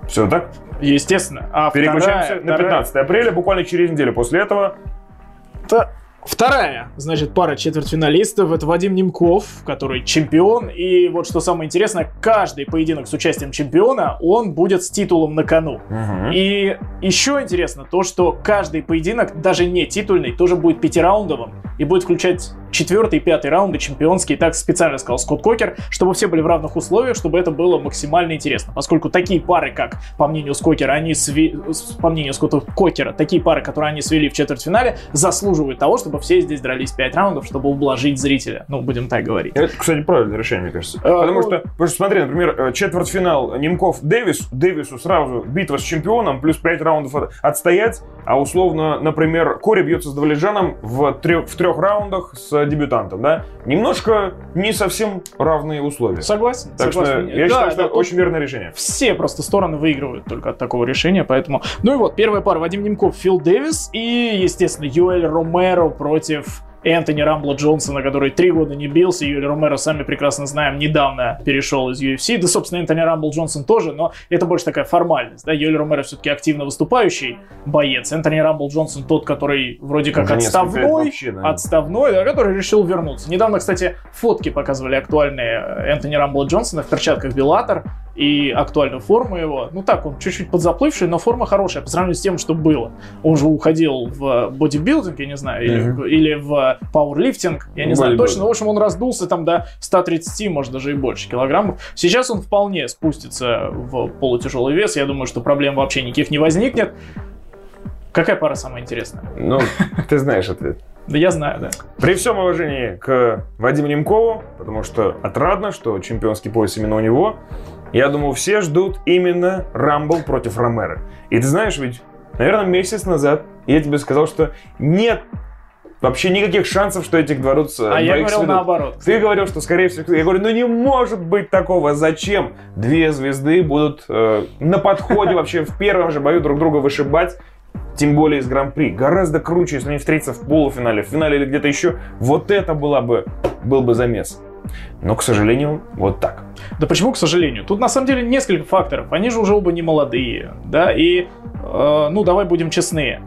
Все так? Естественно. А Переключаемся вторая, на 15 вторая... апреля, буквально через неделю после этого. Та... Вторая, значит, пара четвертьфиналистов это Вадим Немков, который чемпион. И вот что самое интересное, каждый поединок с участием чемпиона, он будет с титулом на кону. Угу. И еще интересно то, что каждый поединок, даже не титульный, тоже будет пятираундовым и будет включать четвертый и пятый раунды чемпионские, так специально сказал Скотт Кокер, чтобы все были в равных условиях, чтобы это было максимально интересно. Поскольку такие пары, как, по мнению Скокера, они сви... по мнению Скотта Кокера, такие пары, которые они свели в четвертьфинале, заслуживают того, чтобы все здесь дрались 5 раундов, чтобы ублажить зрителя. Ну, будем так говорить. Это, кстати, правильное решение, мне кажется. А, потому, ну... что, потому что, смотри, например, э, четвертьфинал Немков Дэвис, Дэвису сразу битва с чемпионом, плюс 5 раундов отстоять, а условно, например, Кори бьется с Давледжаном в трех, в трех раундах с дебютантом, да? Немножко не совсем равные условия. Согласен. Так согласен. что я Да, считаю, что это очень верное решение. все просто стороны выигрывают только от такого решения, поэтому... Ну и вот, первая пара Вадим Немков, Фил Дэвис и, естественно, Юэль Ромеро против Энтони Рамбла Джонсона, который три года не бился. Юэль Ромеро, сами прекрасно знаем, недавно перешел из UFC. Да, собственно, Энтони Рамбл Джонсон тоже, но это больше такая формальность. Да? Юэль Ромеро все-таки активно выступающий боец. Энтони Рамбл Джонсон тот, который вроде как Уже отставной, вообще, да. отставной, да, который решил вернуться. Недавно, кстати, фотки показывали актуальные Энтони Рамбла Джонсона в перчатках Беллатор и актуальную форму его. Ну так, он чуть-чуть подзаплывший, но форма хорошая по сравнению с тем, что было. Он же уходил в бодибилдинг, я не знаю, или, Мгм. или в пауэрлифтинг, я не знаю точно. В общем, он раздулся там до 130, может даже и больше килограммов. Сейчас он вполне спустится в полутяжелый вес. Я думаю, что проблем вообще никаких не возникнет. Какая пара самая интересная? Ну, ты знаешь ответ. Да я знаю, да. При всем уважении к Вадиму Немкову, потому что отрадно, что чемпионский пояс именно у него, я думаю, все ждут именно Рамбл против Ромера. И ты знаешь, ведь, наверное, месяц назад я тебе сказал, что нет вообще никаких шансов, что этих дворец А я говорил наоборот. Ты говорил, что скорее всего... Я говорю, ну не может быть такого. Зачем две звезды будут э, на подходе вообще в первом же бою друг друга вышибать? Тем более из Гран-при. Гораздо круче, если они встретятся в полуфинале, в финале или где-то еще. Вот это была бы, был бы замес. Но, к сожалению, вот так. Да почему, к сожалению? Тут на самом деле несколько факторов. Они же уже оба не молодые, да, и, э, ну, давай будем честны.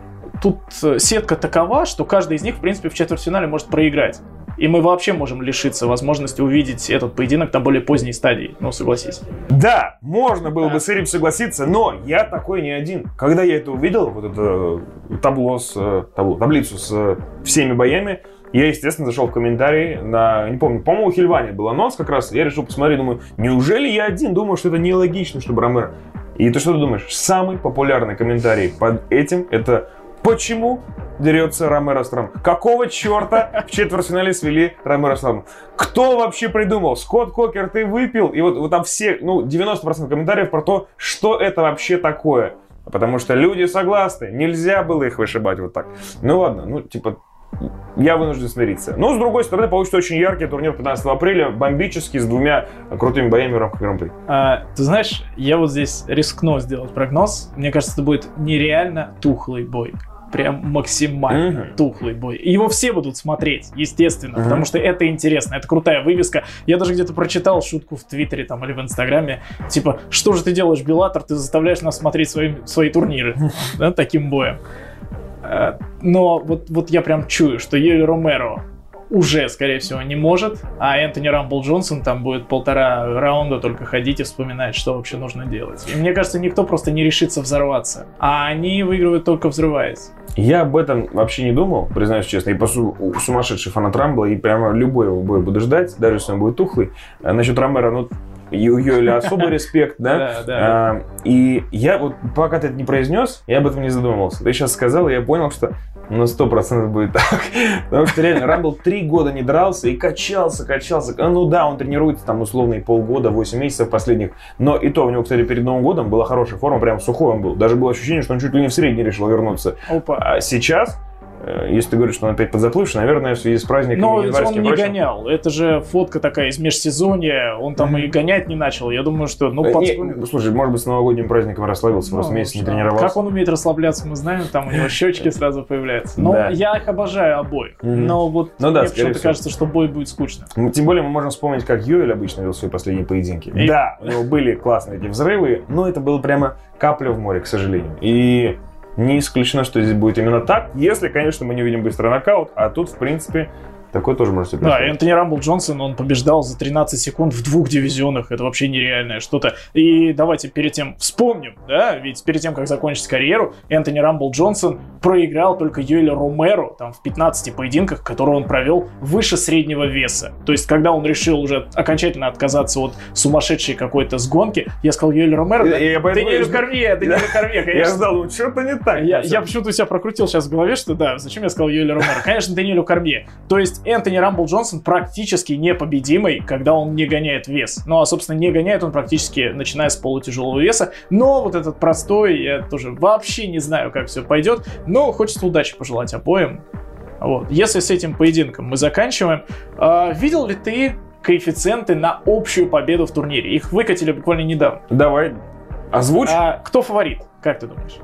Тут э, сетка такова, что каждый из них, в принципе, в четвертьфинале может проиграть. И мы вообще можем лишиться возможности увидеть этот поединок на более поздней стадии. Ну, согласись. Да, можно было Да. бы с этим согласиться, но я такой не один. Когда я это увидел, вот это э, табло с, э, табло, таблицу с всеми боями, я, естественно, зашел в комментарии на, не помню, по-моему, у Хильвани был анонс как раз, я решил посмотреть, думаю, неужели я один думаю, что это нелогично, чтобы Ромеро... И ты что ты думаешь? Самый популярный комментарий под этим это «Почему дерется Ромеро с Трампом? Какого черта в четвертьфинале свели Ромеро с Трампом? Кто вообще придумал? Скотт Кокер, ты выпил? И вот, вот там все, ну, 90% комментариев про то, что это вообще такое. Потому что люди согласны, нельзя было их вышибать вот так. Ну ладно, ну типа я вынужден смириться. Но, с другой стороны, получится очень яркий турнир 15 апреля, бомбический, с двумя крутыми боями в рамках Гран-при. А, ты знаешь, я вот здесь рискну сделать прогноз. Мне кажется, это будет нереально тухлый бой. Прям максимально Мгм. тухлый бой. Его все будут смотреть, естественно, Мгм. потому что это интересно, это крутая вывеска. Я даже где-то прочитал шутку в Твиттере там или в Инстаграме, типа, что же ты делаешь, Беллатор, ты заставляешь нас смотреть свои, свои турниры, да, таким боем. Э, Но вот, вот я прям чую, что Йоли Ромеро уже, скорее всего, не может, а Энтони Рамбл Джонсон там будет полтора раунда только ходить и вспоминать, что вообще нужно делать. И мне кажется, никто просто не решится взорваться. А они выигрывают только взрываясь. Я об этом вообще не думал, признаюсь честно. По су- сумасшедший фанат Рамбла, и прямо любой его бой буду ждать, даже если он будет тухлый. А насчет Ромера, ну, и у Йоли особый респект, да? Да, да. А, И я вот, пока ты это не произнес, я об этом не задумывался. Ты сейчас сказал, и я понял, что на 100% будет так. Потому что реально Рамбл три года не дрался и качался, качался. А, Ну да, он тренируется там условные полгода, 8 месяцев последних. Но и то у него, кстати, перед Новым годом была хорошая форма, прям сухой он был. Даже было ощущение, что он чуть ли не в средний решил вернуться. Опа. А сейчас, если ты говоришь, что он опять подзаплывший, наверное, в связи с праздниками Но он не прочим. гонял. Это же фотка такая из межсезонья. Он там и гонять не начал. Я думаю, что, ну, Э, под... не, слушай, может быть, с новогодним праздником расслабился, просто Ну, месяц не тренировался. Как он умеет расслабляться, мы знаем, там у него щечки сразу появляются. Но Да. я их обожаю обоих. Но вот Ну да, мне почему-то кажется, что бой будет скучно. Ну, Тем более мы можем вспомнить, как Юэль обычно вел свои последние поединки. И- Да, у него были классные эти взрывы, но это было прямо капля в море, к сожалению. И не исключено, что здесь будет именно так, если, конечно, мы не увидим быстрый нокаут, а тут, в принципе, такое тоже может себе Да. Энтони Рамбл Джонсон, он побеждал за 13 секунд в двух дивизионах. Это вообще нереальное что-то. И давайте перед тем вспомним, да, ведь перед тем, как закончить карьеру, Энтони Рамбл Джонсон проиграл только Йоэлю Ромеру там в 15 поединках, которые он провел выше среднего веса. То есть, когда он решил уже окончательно отказаться от сумасшедшей какой-то сгонки, я сказал Йоэль Ромеро, Я- да, я ты не Кормье, ты не Кормье, Я конечно. ждал, думаю, что-то не так. Я, я почему-то у себя прокрутил сейчас в голове, что да, зачем я сказал Йоли Ромеро? Конечно, Даниэлю Кормье. То есть Энтони Рамбл Джонсон практически непобедимый, когда он не гоняет вес. Ну, а, собственно, не гоняет он практически, начиная с полутяжелого веса. Но вот этот простой, я тоже вообще не знаю, как все пойдет. Но хочется удачи пожелать обоим. Вот. Если с этим поединком мы заканчиваем, э, видел ли ты коэффициенты на общую победу в турнире? Их выкатили буквально недавно. Давай, озвучь. А кто фаворит? Как ты думаешь?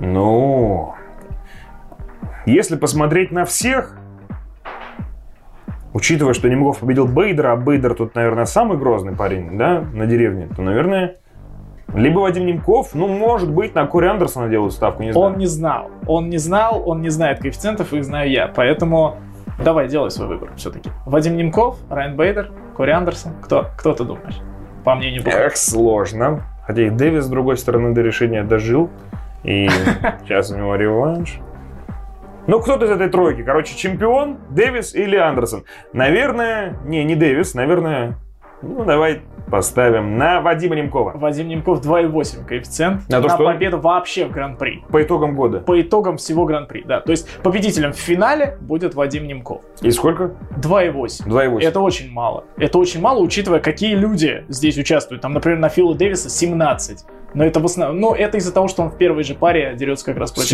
Ну, если посмотреть на всех, учитывая, что Немгов победил Бейдера, а Бейдер тут, наверное, самый грозный парень, да, на деревне, то, наверное, либо Вадим Немков, ну, может быть, на Кори Андерсона делают ставку, не знаю. Он не знал. Он не знал, он не знает коэффициентов, их знаю я. Поэтому давай, делай свой выбор все-таки. Вадим Немков, Райан Бейдер, Кори Андерсон. Кто? Кто ты думаешь? По мнению Буха. Эх, сложно. Хотя и Дэвис, с другой стороны, до решения дожил. И сейчас у него реванш. Ну, кто-то из этой тройки. Короче, чемпион, Дэвис или Андерсон. Наверное, не, не Дэвис, наверное, ну, давай поставим на Вадима Немкова. Вадим Немков 2,8 коэффициент На на, то, он- победу вообще в Гран-при. По итогам года. По итогам всего Гран-при, да. То есть победителем в финале будет Вадим Немков. И сколько? 2,8. 2,8. Это очень мало. Это очень мало, учитывая, какие люди здесь участвуют. Там, например, на Фила Дэвиса 17. Но это в основном, ну, это из-за того, что он в первой же паре дерется как раз против.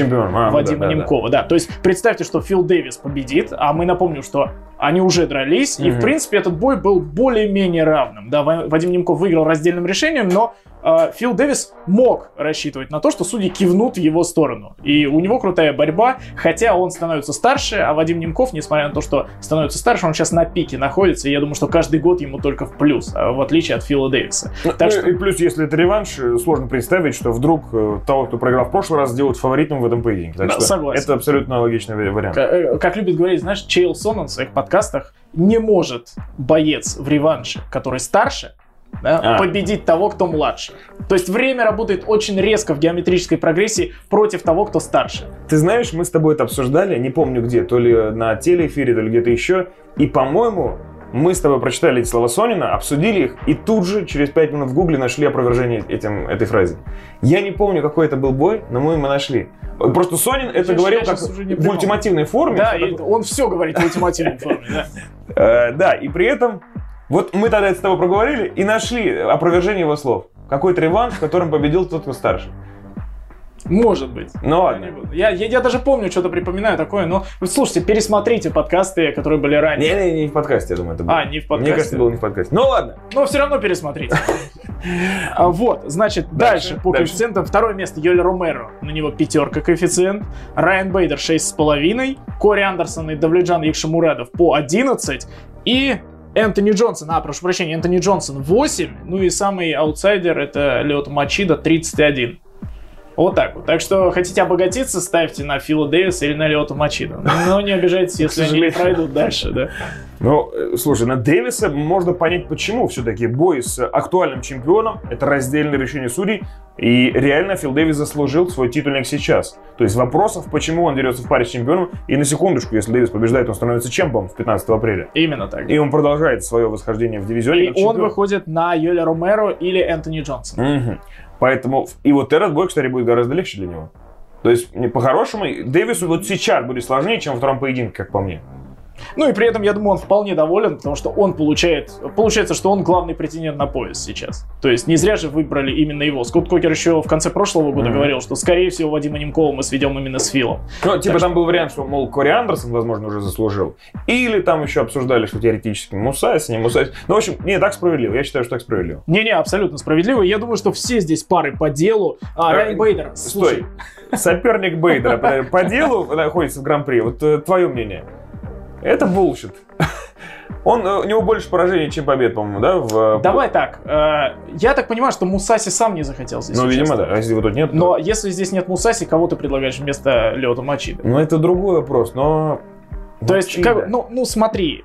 А, Вадима да, да, да. Немкова, да. То есть представьте, что Фил Дэвис победит, а мы напомним, что они уже дрались, и в принципе этот бой был более-менее равным. Да, Ва- Вадим Немков выиграл раздельным решением, но э, Фил Дэвис мог рассчитывать на то, что судьи кивнут в его сторону. И у него крутая борьба, хотя он становится старше, а Вадим Немков, несмотря на то, что становится старше, он сейчас на пике находится, и я думаю, что каждый год ему только в плюс, а в отличие от Фила Дэвиса. Ну, Так ну, что- И плюс, если это реванш, э, сложно представить, что вдруг э, того, кто проиграл в прошлый раз, сделают фаворитом в этом поединке. Так Да, что согласен. Это абсолютно логичный вари- вариант. Как, э, как любит говорить, знаешь, Чейл Сонан в своих подкастах, не может боец в реванше, который старше, да, А. победить того, кто младше. То есть время работает очень резко в геометрической прогрессии против того, кто старше. Ты знаешь, мы с тобой это обсуждали, не помню где, то ли на телеэфире, то ли где-то еще. И, по-моему, мы с тобой прочитали эти слова Сонина, обсудили их, и тут же, через пять минут в гугле, нашли опровержение этим, этой фразе. Я не помню, какой это был бой, но мы его нашли. Просто Сонин это Я говорил как в ультимативной форме. Да, и такое- он все говорит в ультимативной форме. да. Да, и при этом, вот мы тогда это с тобой проговорили и нашли опровержение его слов. Какой-то реванш, в котором победил тот, кто старше. Может быть. Ну ладно. я, я- я даже помню, что-то припоминаю такое, но слушайте, пересмотрите подкасты, которые были ранее. Не, не, не в подкасте, я думаю, это было. А, не в подкасте. Мне кажется, было не в подкасте. Ну ладно. Но все равно пересмотрите. А, Вот, значит, Дальше, по коэффициентам. Второе место Йоли Ромеро. На него пятерка коэффициент. Райан Бейдер 6,5. Кори Андерсон и Давледжан Якшамурадов по 11. И Энтони Джонсон, а, прошу прощения, Энтони Джонсон 8. Ну и самый аутсайдер это Леото Мачида 31. Вот так вот. Так что хотите обогатиться, ставьте на Фила Дэвиса или на Леото Мачида. Но не обижайтесь, если они не пройдут дальше, да. Ну, э, слушай, на Дэвиса можно понять, почему все-таки бой с актуальным чемпионом – это раздельное решение судей, и реально Фил Дэвис заслужил свой титульник сейчас. То есть вопросов, почему он дерется в паре с чемпионом, и на секундочку, если Дэвис побеждает, он становится чемпом в 15 апреля. Именно так. И он продолжает свое восхождение в дивизионе. И он выходит на Йоля Ромеро или Энтони Джонсона. Мгм. Поэтому, и вот этот бой, кстати, будет гораздо легче для него. То есть, по-хорошему, Дэвису вот сейчас будет сложнее, чем во втором поединке, как по мне. Ну и при этом, я думаю, он вполне доволен, потому что он получает... Получается, что он главный претендент на пояс сейчас. То есть не зря же выбрали именно его. Скотт Кокер еще в конце прошлого года Мгм. говорил, что, скорее всего, Вадима Немкова мы сведем именно с Филом. Ну, типа Так там был вариант, что, мол, Кори Андерсон, возможно, уже заслужил. Или там еще обсуждали, что теоретически Мусаси, не Мусаси. Ну, в общем, не, так справедливо. Я считаю, что так справедливо. Не-не, абсолютно справедливо. Я думаю, что все здесь пары по делу. А, Э, Райан Бейдер, Стой. Соперник Бейдера по- по делу находится в Гран-при. Вот э, твое мнение. Это bullshit. Он, э, у него больше поражений, чем побед, по-моему, да? В, э, Давай так. э, я так понимаю, что Мусаси сам не захотел здесь Ну, видимо, да. А если его тут нет, то- Но если здесь нет Мусаси, кого ты предлагаешь вместо Лиото Мачида? Ну, это другой вопрос, но... То есть, Мачида. как- ну, ну смотри,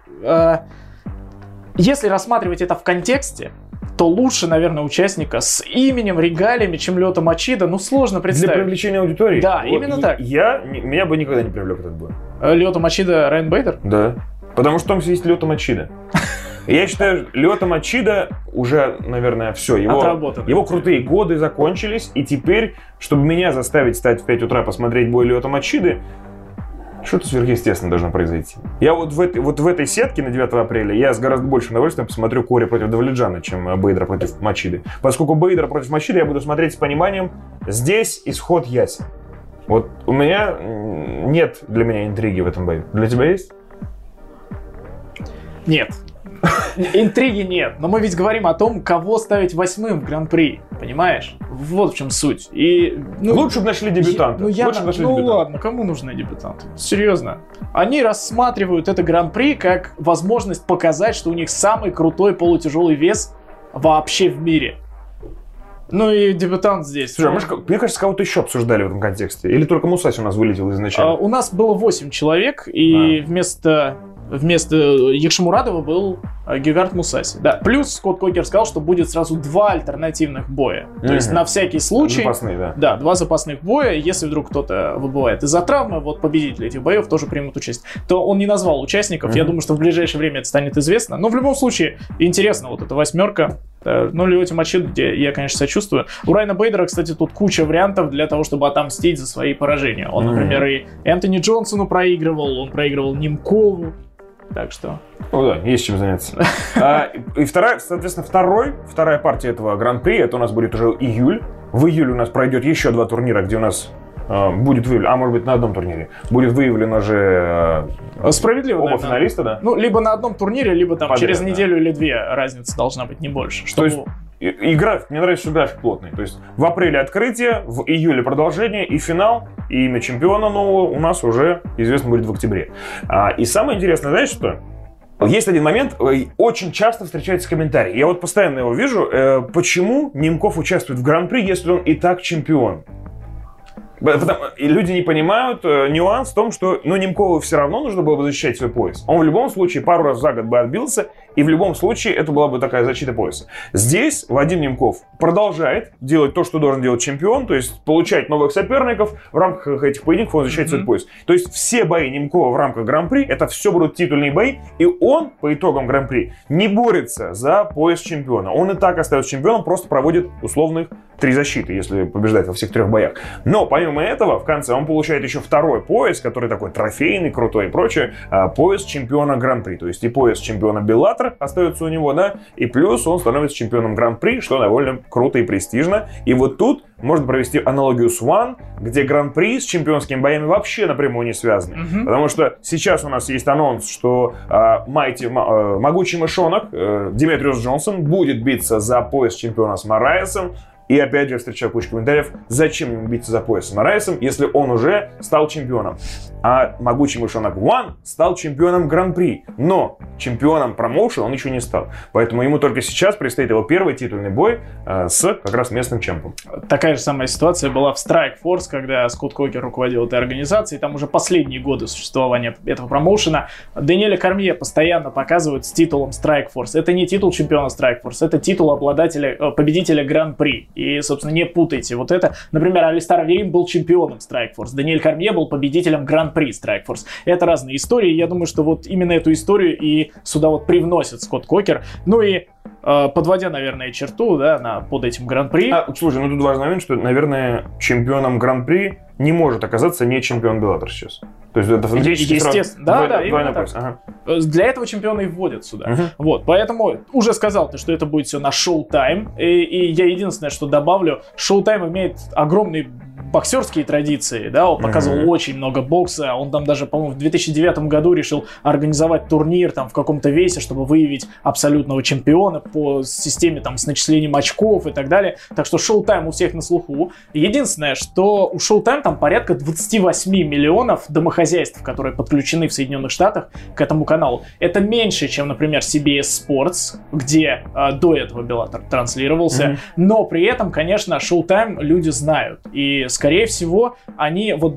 если рассматривать это в контексте, то лучше, наверное, участника с именем, регалиями, чем Лиото Мачида, ну сложно Для представить. привлечения аудитории. Да, именно и- так. Я, меня бы никогда не привлек этот бой. Лёта Мачида, Райан Бейдер? Да. Потому что там есть Лёта Мачида. Я считаю, Лёта Мачида уже, наверное, все. Его, Отработанный. его крутые годы закончились. И теперь, чтобы меня заставить встать в 5 утра посмотреть бой Лёта Мачиды, что-то сверхъестественное должно произойти. Я вот в, этой, вот в этой сетке на 9 апреля я с гораздо большим удовольствием посмотрю Кори против Давледжана, чем э, Бейдера против Мачиды. Поскольку Бейдера против Мачиды я буду смотреть с пониманием, здесь исход ясен. Вот у меня нет для меня интриги в этом бою. Для тебя есть? Нет. Интриги нет, но мы ведь говорим о том, кого ставить восьмым в Гран-при, понимаешь? Вот в чем суть. И, ну, Лучше бы нашли дебютанта. Ну, я, Лучше бы нашли ну дебютанта. ладно, кому нужны дебютанты? Серьезно. Они рассматривают это Гран-при как возможность показать, что у них самый крутой полутяжелый вес вообще в мире. Ну и дебютант здесь. Слушай, а мы же, мне кажется, кого-то еще обсуждали в этом контексте. Или только Мусаси у нас вылетел А, изначально? у нас было 8 человек, и вместо, вместо Якшимурадова был а, Гигард Мусаси. Да. Плюс Скотт Кокер сказал, что будет сразу два альтернативных боя. То есть на всякий случай... Запасные, да. Да, два запасных боя. Если вдруг кто-то выбывает из-за травмы, вот победители этих боев тоже примут участие. То он не назвал участников. Я Мгм. думаю, что в ближайшее время это станет известно. Но в любом случае, интересно, вот эта восьмерка. Э, Ну, Леоти Мачидо, где я, конечно, сочувствую. У Райана Бейдера, кстати, тут куча вариантов для того, чтобы отомстить за свои поражения. Он, Мгм. например, и Энтони Джонсону проигрывал, он проигрывал Нимкову. Так что... Ну да, есть чем заняться. А, и вторая, соответственно, второй, вторая партия этого гран-при, это у нас будет уже июль. В июле у нас пройдет еще два турнира, где у нас а, будет выявлено, а может быть на одном турнире, будет выявлено же э, Справедливо, а, оба наверное. финалиста, да? Ну, либо на одном турнире, либо там Подряд, через да. неделю или две разница должна быть не больше. Чтобы... есть И, и график, мне нравится, что график плотный. То есть в апреле открытие, в июле продолжение и финал, и имя чемпиона нового у нас уже известно будет в октябре. А, и самое интересное, знаешь что? Есть один момент, э, очень часто встречается комментарий. Я вот постоянно его вижу. э, почему Немков участвует в гран-при, если он и так чемпион? Потому- и люди не понимают э, нюанс в том, что ну, Немкову все равно нужно было бы защищать свой пояс. Он в любом случае пару раз за год бы отбился, и в любом случае это была бы такая защита пояса. Здесь Вадим Немков продолжает делать то, что должен делать чемпион, то есть получать новых соперников в рамках этих поединков, он защищает свой Мгм. пояс. То есть все бои Немкова в рамках Гран-при, это все будут титульные бои, и он по итогам Гран-при не борется за пояс чемпиона. Он и так остается чемпионом, просто проводит условных три защиты, если побеждает во всех трех боях. Но помимо этого, в конце он получает еще второй пояс, который такой трофейный, крутой и прочее, а, пояс чемпиона Гран-при. То есть и пояс чемпиона Беллатор остается у него, да, и плюс он становится чемпионом Гран-при, что довольно круто и престижно. И вот тут можно провести аналогию с One, где Гран-при с чемпионскими боями вообще напрямую не связаны. Мгм. Потому что сейчас у нас есть анонс, что а, Майти, ма- э, могучий мышонок э, Диметриус Джонсон будет биться за пояс чемпиона с Мараесом. И опять же я встречал кучу комментариев, зачем ему биться за пояс с Мараесом, если он уже стал чемпионом. А могучий мышонок One стал чемпионом Гран-при. Но чемпионом промоушен он еще не стал. Поэтому ему только сейчас предстоит его первый титульный бой э, с как раз местным чемпом. Такая же самая ситуация была в Strike Force, когда Скотт Кокер руководил этой организацией. Там уже последние годы существования этого промоушена. Даниэля Кормье постоянно показывают с титулом Strike Force. Это не титул чемпиона Strike Force, это титул обладателя, э, победителя Гран-при. И, собственно, не путайте вот это. Например, Алистар Аверин был чемпионом Strike Force. Даниэль Кормье был победителем Гран-при Strike Force. Это разные истории. Я думаю, что вот именно эту историю и сюда вот привносит Скотт Кокер. Ну и подводя, наверное, черту, да, на, под этим Гран-при. А, слушай, ну тут важный момент, что, наверное, чемпионом Гран-при не может оказаться не чемпион Bellator сейчас. То есть это фактически естественно. Да, да, именно так. Ага. Э, Для этого чемпиона и вводят сюда. Мгм. Вот, поэтому уже сказал ты, что это будет все на Showtime. И, и я единственное, что добавлю, Showtime имеет огромные боксерские традиции, да, он показывал Мгм. очень много бокса, он там даже, по-моему, в 2009 году решил организовать турнир там в каком-то весе, чтобы выявить абсолютного чемпиона по системе там с начислением очков и так далее, так что Showtime у всех на слуху. Единственное, что у Showtime там порядка 28 миллионов домохозяйств, которые подключены в Соединенных Штатах к этому каналу. Это меньше, чем, например, CBS Sports, где э, до этого Беллатор транслировался. Мгм. Но при этом, конечно, Showtime люди знают. И, скорее всего, они вот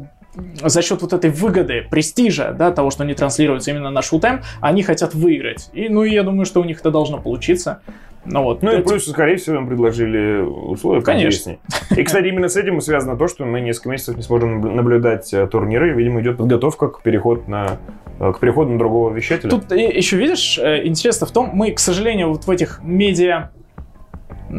за счет вот этой выгоды, престижа, да, того, что они транслируются именно на Showtime, они хотят выиграть. И, ну, я думаю, что у них это должно получиться. Ну вот. Ну и плюс, скорее всего, им предложили условия Конечно. И, кстати, именно с этим и связано то, что мы несколько месяцев не сможем наб- наблюдать э, турниры. Видимо, идет подготовка к, переход на, э, к переходу на другого вещателя. Тут и- еще, видишь, э, интересно в том, мы, к сожалению, вот в этих медиа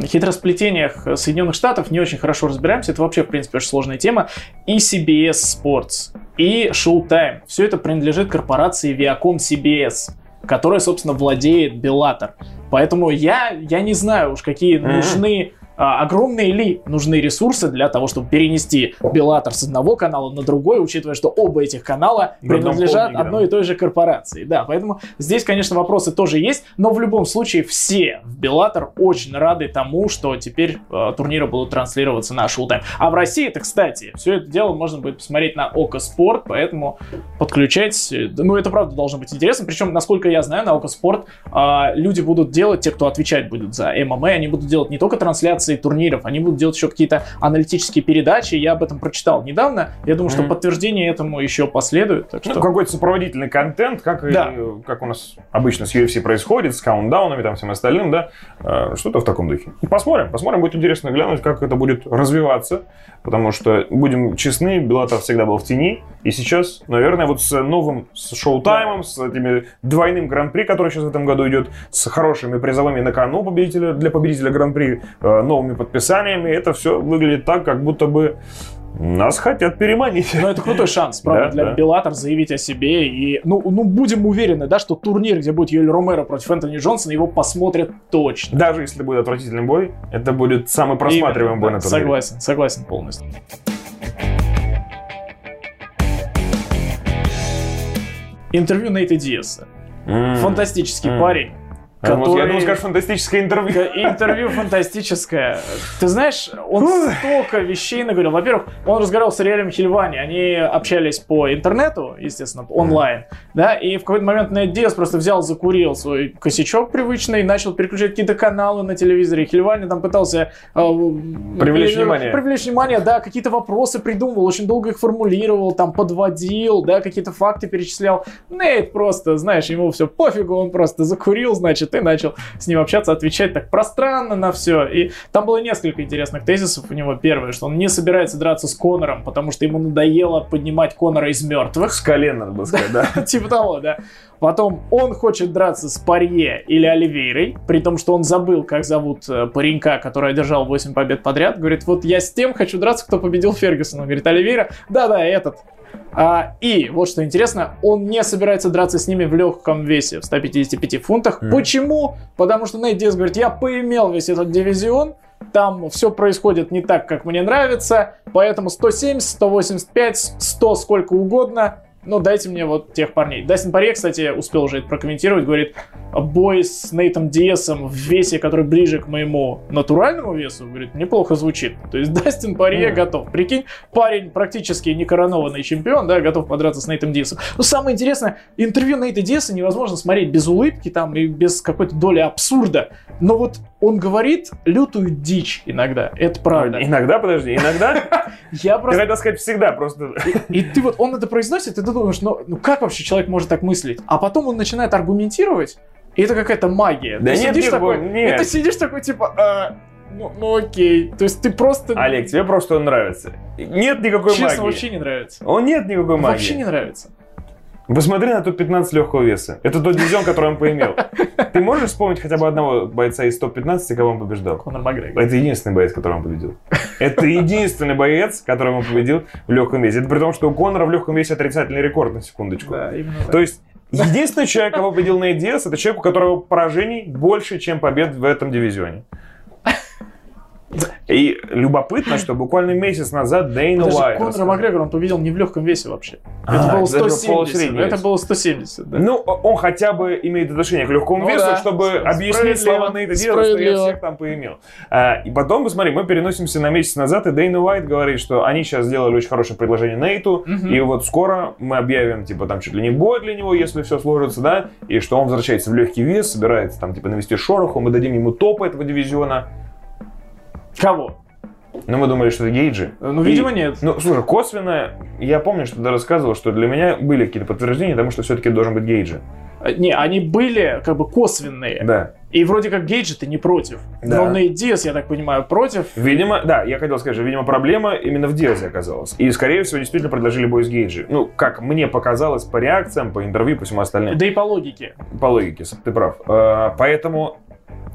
хитросплетениях Соединенных Штатов не очень хорошо разбираемся. Это вообще, в принципе, очень сложная тема. И CBS Sports, и Showtime. Все это принадлежит корпорации Viacom CBS, которая, собственно, владеет Bellator. Поэтому я, я не знаю уж, какие нужны а, огромные ли нужны ресурсы для того, чтобы перенести Беллатор с одного канала на другой, учитывая, что оба этих канала принадлежат одной и той же корпорации. Да, поэтому здесь, конечно, вопросы тоже есть, но в любом случае все в Беллатор очень рады тому, что теперь э, турниры будут транслироваться на Showtime. А в России это, кстати, все это дело можно будет посмотреть на Око Спорт, поэтому подключать, ну это правда должно быть интересно, причем, насколько я знаю, на Око Спорт э, люди будут делать, те, кто отвечать будет за ММА, они будут делать не только трансляции турниров, они будут делать еще какие-то аналитические передачи, я об этом прочитал недавно, я думаю, что mm-hmm. подтверждение этому еще последует. Так ну, что... Ну, какой-то сопроводительный контент, как, да. и, как у нас обычно с UFC происходит, с каунтдаунами, там всем остальным, да, э, что-то в таком духе. Посмотрим, посмотрим, будет интересно глянуть, как это будет развиваться, потому что, будем честны, Беллатор всегда был в тени, и сейчас, наверное, вот с новым с шоу-таймом, с этими двойным гран-при, который сейчас в этом году идет, с хорошими призовыми на кону победителя, для победителя гран-при, э, новыми подписаниями, это все выглядит так, как будто бы нас хотят переманить. Но это крутой шанс, правда, да, для да. Беллатор заявить о себе. И, ну, ну, будем уверены, да, что турнир, где будет Йоэль Ромеро против Энтони Джонсона, его посмотрят точно. Даже если будет отвратительный бой, это будет самый просматриваемый Именно, бой да, на турнире. Согласен, согласен полностью. Интервью Нейта Диаса. Mm. Фантастический mm. парень Который... Я думал, скажешь, фантастическое интервью. Интервью фантастическое. Ты знаешь, он столько вещей наговорил. Во-первых, он разговаривал с Ариэлем Хильвани. Они общались по интернету, естественно, онлайн. Да, и в какой-то момент Нед Диас просто взял, закурил свой косячок привычный, начал переключать какие-то каналы на телевизоре. Хильвани там пытался... Э, привлечь при, внимание. Привлечь внимание, да, какие-то вопросы придумывал, очень долго их формулировал, там подводил, да, какие-то факты перечислял. Нейт просто, знаешь, ему все пофигу, он просто закурил, значит, ты начал с ним общаться, отвечать так пространно на все. И там было несколько интересных тезисов у него. Первое, что он не собирается драться с Конором, потому что ему надоело поднимать Конора из мертвых. С колена, надо бы сказать, да. Типа того, да. Потом он хочет драться с Парье или Оливейрой, при том, что он забыл, как зовут э, паренька, который одержал 8 побед подряд. Говорит, вот я с тем хочу драться, кто победил Фергюсона. говорит, Оливейра, да-да, этот. А, и вот что интересно, он не собирается драться с ними в легком весе, в 155 фунтах. Mm. Почему? Потому что Нейт Диас говорит, я поимел весь этот дивизион, там все происходит не так, как мне нравится, поэтому 170, 185, 100 сколько угодно, ну, дайте мне вот тех парней. Дастин Паре, кстати, успел уже это прокомментировать, говорит, бой с Нейтом Диасом в весе, который ближе к моему натуральному весу, говорит, неплохо звучит. То есть Дастин Паре mm. готов. Прикинь, парень практически не коронованный чемпион, да, готов подраться с Нейтом Диасом. Но самое интересное, интервью Нейта Диаса невозможно смотреть без улыбки там и без какой-то доли абсурда. Но вот он говорит лютую дичь иногда, это правда. Иногда, подожди, иногда? Я просто... Хотел сказать всегда, просто... И ты вот, он это произносит, и ты думаешь, ну, ну как вообще человек может так мыслить? А потом он начинает аргументировать, и это какая-то магия. Да ты нет, сидишь нет, такой, нет. И ты сидишь такой, типа, а, ну, ну окей. То есть ты просто... Олег, тебе просто он нравится. Нет никакой Честно, магии. вообще не нравится. Он нет никакой магии. Вообще не нравится. Посмотри на топ-15 легкого веса. Это тот дивизион, который он поимел. Ты можешь вспомнить хотя бы одного бойца из топ-15, кого он побеждал? Конор Макгрегор. Это единственный боец, которого он победил. Это единственный боец, которого он победил в легком весе. Это при том, что у Конора в легком весе отрицательный рекорд, на секундочку. Да, именно так. То есть Единственный человек, кого победил Нейт Диас, это человек, у которого поражений больше, чем побед в этом дивизионе. И любопытно, что буквально месяц назад Дейна Уайт... Конор Макгрегор он победил не в легком весе вообще. А, это было 170. Это было 170, да. Ну, он хотя бы имеет отношение к легкому ну, весу, да. чтобы объяснить слова Нейта Диаса, что я всех там поимел. А, и потом, посмотри, мы переносимся на месяц назад, и Дейна Уайт говорит, что они сейчас сделали очень хорошее предложение Нейту, угу. и вот скоро мы объявим, типа, там чуть ли не бой для него, если все сложится, да, и что он возвращается в легкий вес, собирается там, типа, навести шороху, мы дадим ему топ этого дивизиона. Кого? Ну, мы думали, что это Гейджи. Ну, видимо, и, нет. Ну, слушай, косвенно, я помню, что ты рассказывал, что для меня были какие-то подтверждения тому, что все-таки должен быть Гейджи. А, не, они были как бы косвенные. Да. И вроде как Гейджи ты не против. Да. Но Нейт Диас, я так понимаю, против. Видимо, да, я хотел сказать, что, видимо, проблема именно в Диазе оказалась. И, скорее всего, действительно предложили бой с Гейджи. Ну, как мне показалось по реакциям, по интервью, по всему остальному. Да и по логике. По логике, ты прав. А, поэтому,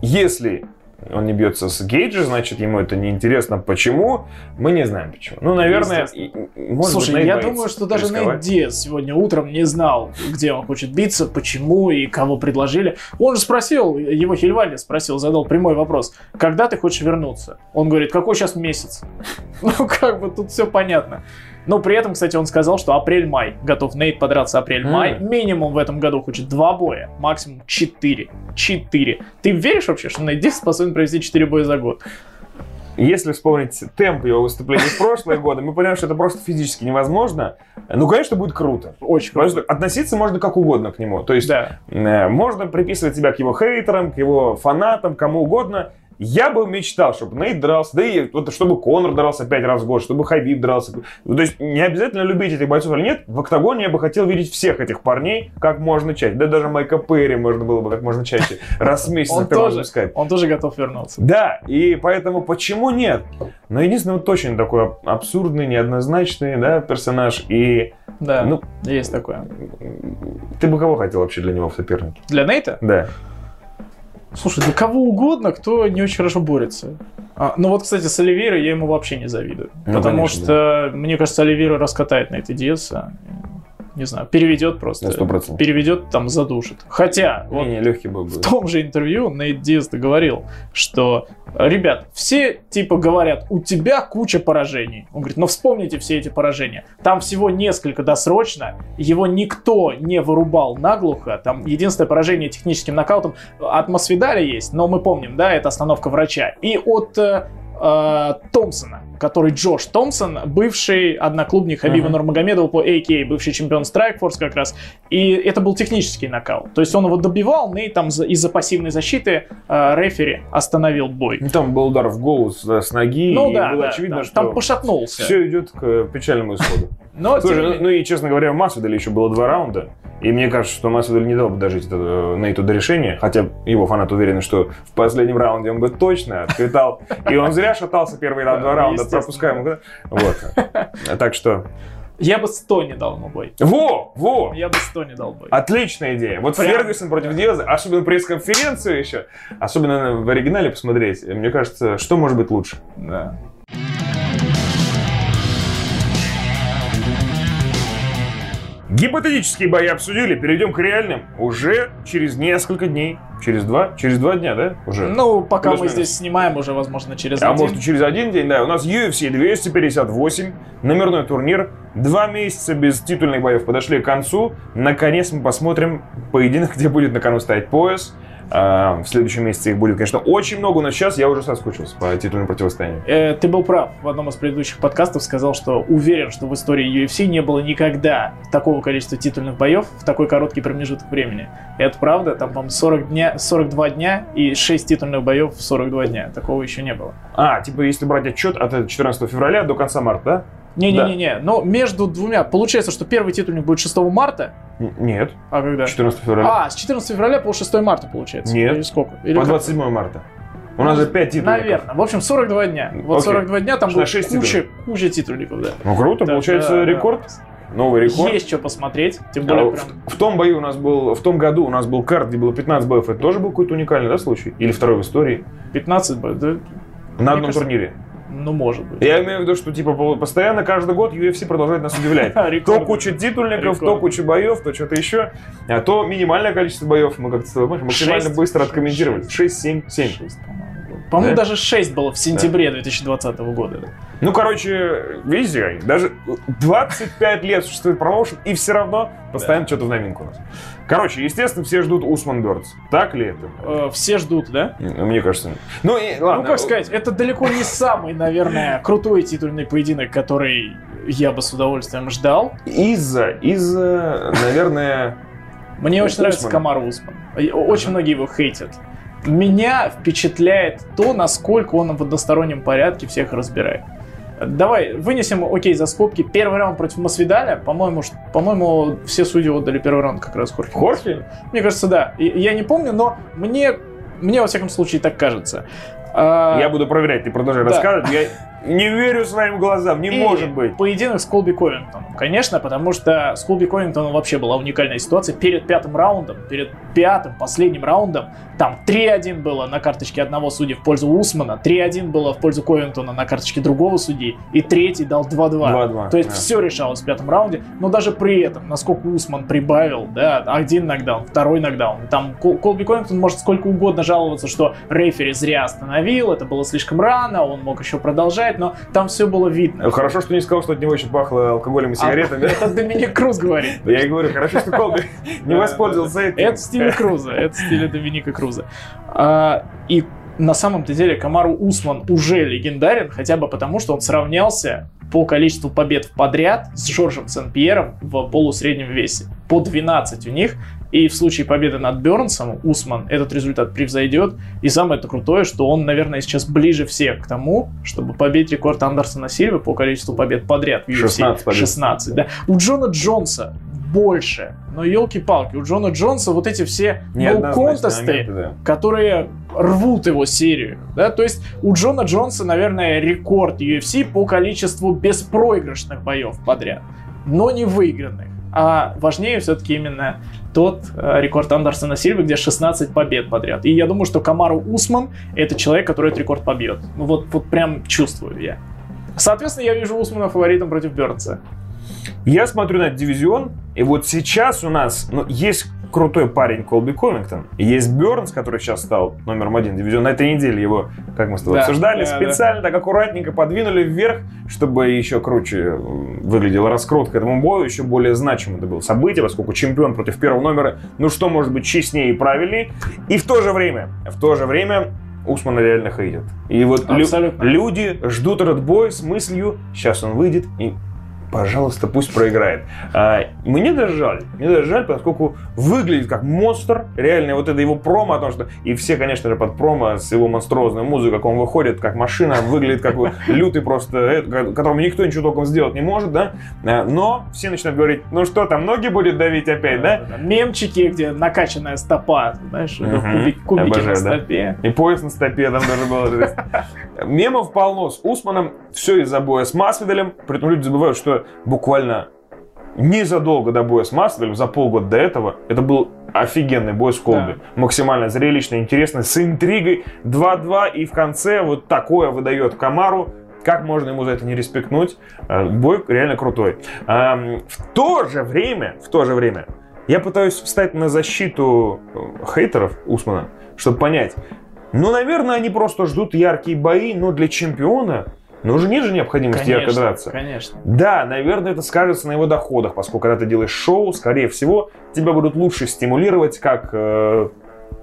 если он не бьется с Гейджи, значит, ему это неинтересно. Почему? Мы не знаем почему. Ну, наверное, и- может Слушай, быть, я думаю, что даже Нейт. Диас сегодня утром не знал, где он хочет биться, почему и кого предложили. Он же спросил, его Хильвальди спросил, задал прямой вопрос, когда ты хочешь вернуться? Он говорит, какой сейчас месяц? Ну, как бы тут все понятно. Но при этом, кстати, он сказал, что апрель-май. Готов Нейт подраться апрель-май. Мгм. Минимум в этом году хочет два боя, максимум четыре. Четыре. Ты веришь вообще, что Нейт Диас способен провести четыре боя за год? Если вспомнить темп его выступлений в прошлые годы, мы понимаем, что это просто физически невозможно. Ну, конечно, будет круто. Очень Потому круто. что относиться можно как угодно к нему. То есть Да. э, можно приписывать себя к его хейтерам, к его фанатам, кому угодно. Я бы мечтал, чтобы Нейт дрался, да и вот, чтобы Конор дрался пять раз в год, чтобы Хабиб дрался. Ну, То есть не обязательно любить этих бойцов или нет. В октагоне я бы хотел видеть всех этих парней как можно чаще. Да даже Майка Перри можно было бы как можно чаще. Раз в месяц, Он тоже, выпускать. он тоже готов вернуться. Да, и поэтому почему нет? Но единственное, вот очень такой аб- абсурдный, неоднозначный, да, персонаж. И, Да, ну, есть такое. ты бы кого хотел вообще для него в сопернике? Для Нейта? Да. Слушай, для кого угодно, кто не очень хорошо борется. А, ну вот, кстати, с Оливейрой я ему вообще не завидую. Ну, потому конечно, что, мне кажется, Оливейра раскатает на это Диаса. Не знаю, переведет просто. На 100%. Переведет, там, задушит. Хотя, вот Не, не, легкий был бы. в том же интервью Нейт Диас говорил, что, ребят, все типа говорят, у тебя куча поражений. Он говорит, но вспомните все эти поражения. Там всего несколько досрочно, его никто не вырубал наглухо. Там единственное поражение техническим нокаутом от Масвидаля есть, но мы помним, да, это остановка врача. И от э, э, Томпсона, который Джош Томпсон, бывший одноклубник Хабиба Мгм. Нурмагомедова по AK, бывший чемпион Strikeforce как раз. И это был технический нокаут. То есть он его добивал, Нейт там за- из-за пассивной защиты э, рефери остановил бой. Ну, Там был удар в голову с, с ноги, Ну и да, было да, очевидно, да. что там пошатнулся. все идет к э, печальному исходу. Но, тем Слушай, не ну, ну и, честно говоря, у Масвидаля еще было два раунда. И мне кажется, что Масвидаль не дал бы дожить это, э, Нейту до решения. Хотя его фанаты уверены, что в последнем раунде он бы точно отквитал. И он зря шатался первые два Да, раунда, естественно. Пропускаем. Вот. Так что... Я бы 100 не дал ему бой. Во! Во! Я бы 100 не дал бой. Отличная идея. Вот Прям. Фергюсон против Диаза, особенно пресс-конференцию еще, особенно в оригинале посмотреть, мне кажется, что может быть лучше? Да. Гипотетические бои обсудили, перейдем к реальным уже через несколько дней. Через два? Через два дня, да? Уже. Ну, пока мы Плюс-минус. здесь снимаем, уже, возможно, через А один. может и через один день, да. У нас UFC 258, номерной турнир. Два месяца без титульных боев подошли к концу. Наконец мы посмотрим поединок, где будет на кону стоять пояс. А, в следующем месяце их будет, конечно, очень много, но сейчас я уже соскучился по титульному противостоянию. Э, ты был прав. В одном из предыдущих подкастов сказал, что уверен, что в истории UFC не было никогда такого количества титульных боев в такой короткий промежуток времени. И это правда. Там, по-моему, 40 дня, 42 дня и 6 титульных боев в 42 дня. Такого еще не было. А, типа, если брать отчет от 14 февраля до конца марта, да? Не-не-не-не. Но между двумя... Получается, что первый титульник будет 6 марта. Нет, А когда? 14 февраля. А, с 14 февраля по 6 марта, получается. Нет. Или сколько? Или по как? 27 марта. У нас же 5 титульников. Наверное. В общем, 42 дня. Вот Окей. 42 дня там будет куча, куча титульников, да. Ну круто, Так, получается да, да. рекорд. Новый рекорд. Есть что посмотреть. Тем А, более, в, прям... в том бою у нас был, в том году у нас был карт, где было 15 боев. Это тоже был какой-то уникальный, да, случай? Или второй в истории? 15 боев, да? На одном кажется, турнире. Ну, может быть. Я имею в виду, что типа по- постоянно каждый год UFC продолжает нас удивлять. То куча титульников, то куча боев, то что-то еще. А то минимальное количество боев. Мы как-то максимально быстро откомментировали. 6, 7, 7. Шесть, по-моему, Да? даже 6 было в сентябре 2020 года. да. Ну, короче, видите, даже 25 лет существует промоушен, и все равно постоянно что-то в новинку у нас. Короче, естественно, все ждут Усман Бёрдс. Так ли это? Э, Все ждут, да? Мне кажется. нет. Ну, и, ладно. Ну, как сказать, это далеко не самый, наверное, крутой титульный поединок, который я бы с удовольствием ждал. Из-за, из-за, наверное... Мне очень нравится Камар Усман. Очень многие его хейтят. Меня впечатляет то, насколько он в одностороннем порядке всех разбирает. Давай вынесем, окей, за скобки. Первый раунд против Масвидаля, по-моему, по-моему, все судьи отдали первый раунд как раз Хорхе. Хорхе? Мне кажется, да. И- Я не помню, но мне, мне во всяком случае так кажется. А, Я буду проверять, ты продолжай Да. рассказывать. Я, Не верю своим глазам, не И может быть. Поединок с Колби Ковингтоном, конечно, потому что с Колби Ковингтоном вообще была уникальная ситуация. Перед пятым раундом, перед пятым, последним раундом, там 3-1 было на карточке одного судьи в пользу Усмана, 3-1 было в пользу Ковингтона на карточке другого судьи, и третий дал 2-2. 2-2, То есть да. все решалось в пятом раунде, но даже при этом, насколько Усман прибавил, да, один нокдаун, второй нокдаун, там Кол- Колби Ковингтон может сколько угодно жаловаться, что рефери зря остановил, это было слишком рано, он мог еще продолжать, но там все было видно. Хорошо, что не сказал, что от него еще пахло алкоголем и сигаретами. А, это Доминик Круз говорит. Я и говорю, хорошо, что Колби не воспользовался этим. Это в стиле Круза, это в стиле Доминика Круза. А, и на самом-то деле Камару Усман уже легендарен, хотя бы потому, что он сравнялся по количеству побед подряд с Жоржем Сен-Пьером в полусреднем весе. По 12 у них. И в случае победы над Бернсом Усман этот результат превзойдет. И самое это крутое, что он, наверное, сейчас ближе всех к тому, чтобы побить рекорд Андерсона Сильвы по количеству побед подряд в UFC. 16 побед. 16, да. У Джона Джонса больше. Но елки-палки, у Джона Джонса вот эти все ноу-контесты, да. которые рвут его серию. Да? То есть у Джона Джонса, наверное, рекорд UFC по количеству беспроигрышных боев подряд, но не выигранных. А важнее все-таки именно тот э, рекорд Андерсона Сильвы, где 16 побед подряд. И я думаю, что Камару Усман это человек, который этот рекорд побьет. Ну вот, вот прям чувствую я. Соответственно, я вижу Усмана фаворитом против Бернса. Я смотрю на этот дивизион, и вот сейчас у нас ну, есть крутой парень Колби Ковингтон, и есть Бернс, который сейчас стал номером один дивизиона. На этой неделе его, как мы с тобой Да, обсуждали, да, специально так аккуратненько подвинули вверх, чтобы еще круче выглядела раскрутка этому бою, еще более значимым это было событие, поскольку чемпион против первого номера, ну что может быть честнее и правильнее. И в то же время, в то же время Усмана реально хейтят. И вот лю- люди ждут этот бой с мыслью, сейчас он выйдет и пожалуйста, пусть проиграет. А, мне даже жаль, мне даже жаль, поскольку выглядит как монстр, реально вот это его промо, о том, что и все, конечно же, под промо с его монструозной музыкой, как он выходит, как машина, выглядит как лютый просто, э, которому никто ничего толком сделать не может, да, А, но все начинают говорить, ну что там, ноги будет давить опять, да? Мемчики, где накачанная стопа, знаешь, кубик- кубики на стопе. И пояс на стопе там даже было. Мемов полно с Усманом. Все из-за боя с Масвиделем. При этом люди забывают, что буквально незадолго до боя с Масвиделем, за полгода до этого, это был офигенный бой с Колби. Максимально зрелищно, интересно, с интригой. 2-2 и в конце вот такое выдает Камару. Как можно ему за это не респектнуть? Э, Бой реально крутой. Ам, В то же время, в то же время, я пытаюсь встать на защиту э, хейтеров Усмана, чтобы понять, ну, наверное, они просто ждут яркие бои, но для чемпиона ну, уже нет же необходимости ярко Конечно, драться. конечно. Да, наверное, это скажется на его доходах, поскольку когда ты делаешь шоу, скорее всего, тебя будут лучше стимулировать как, э,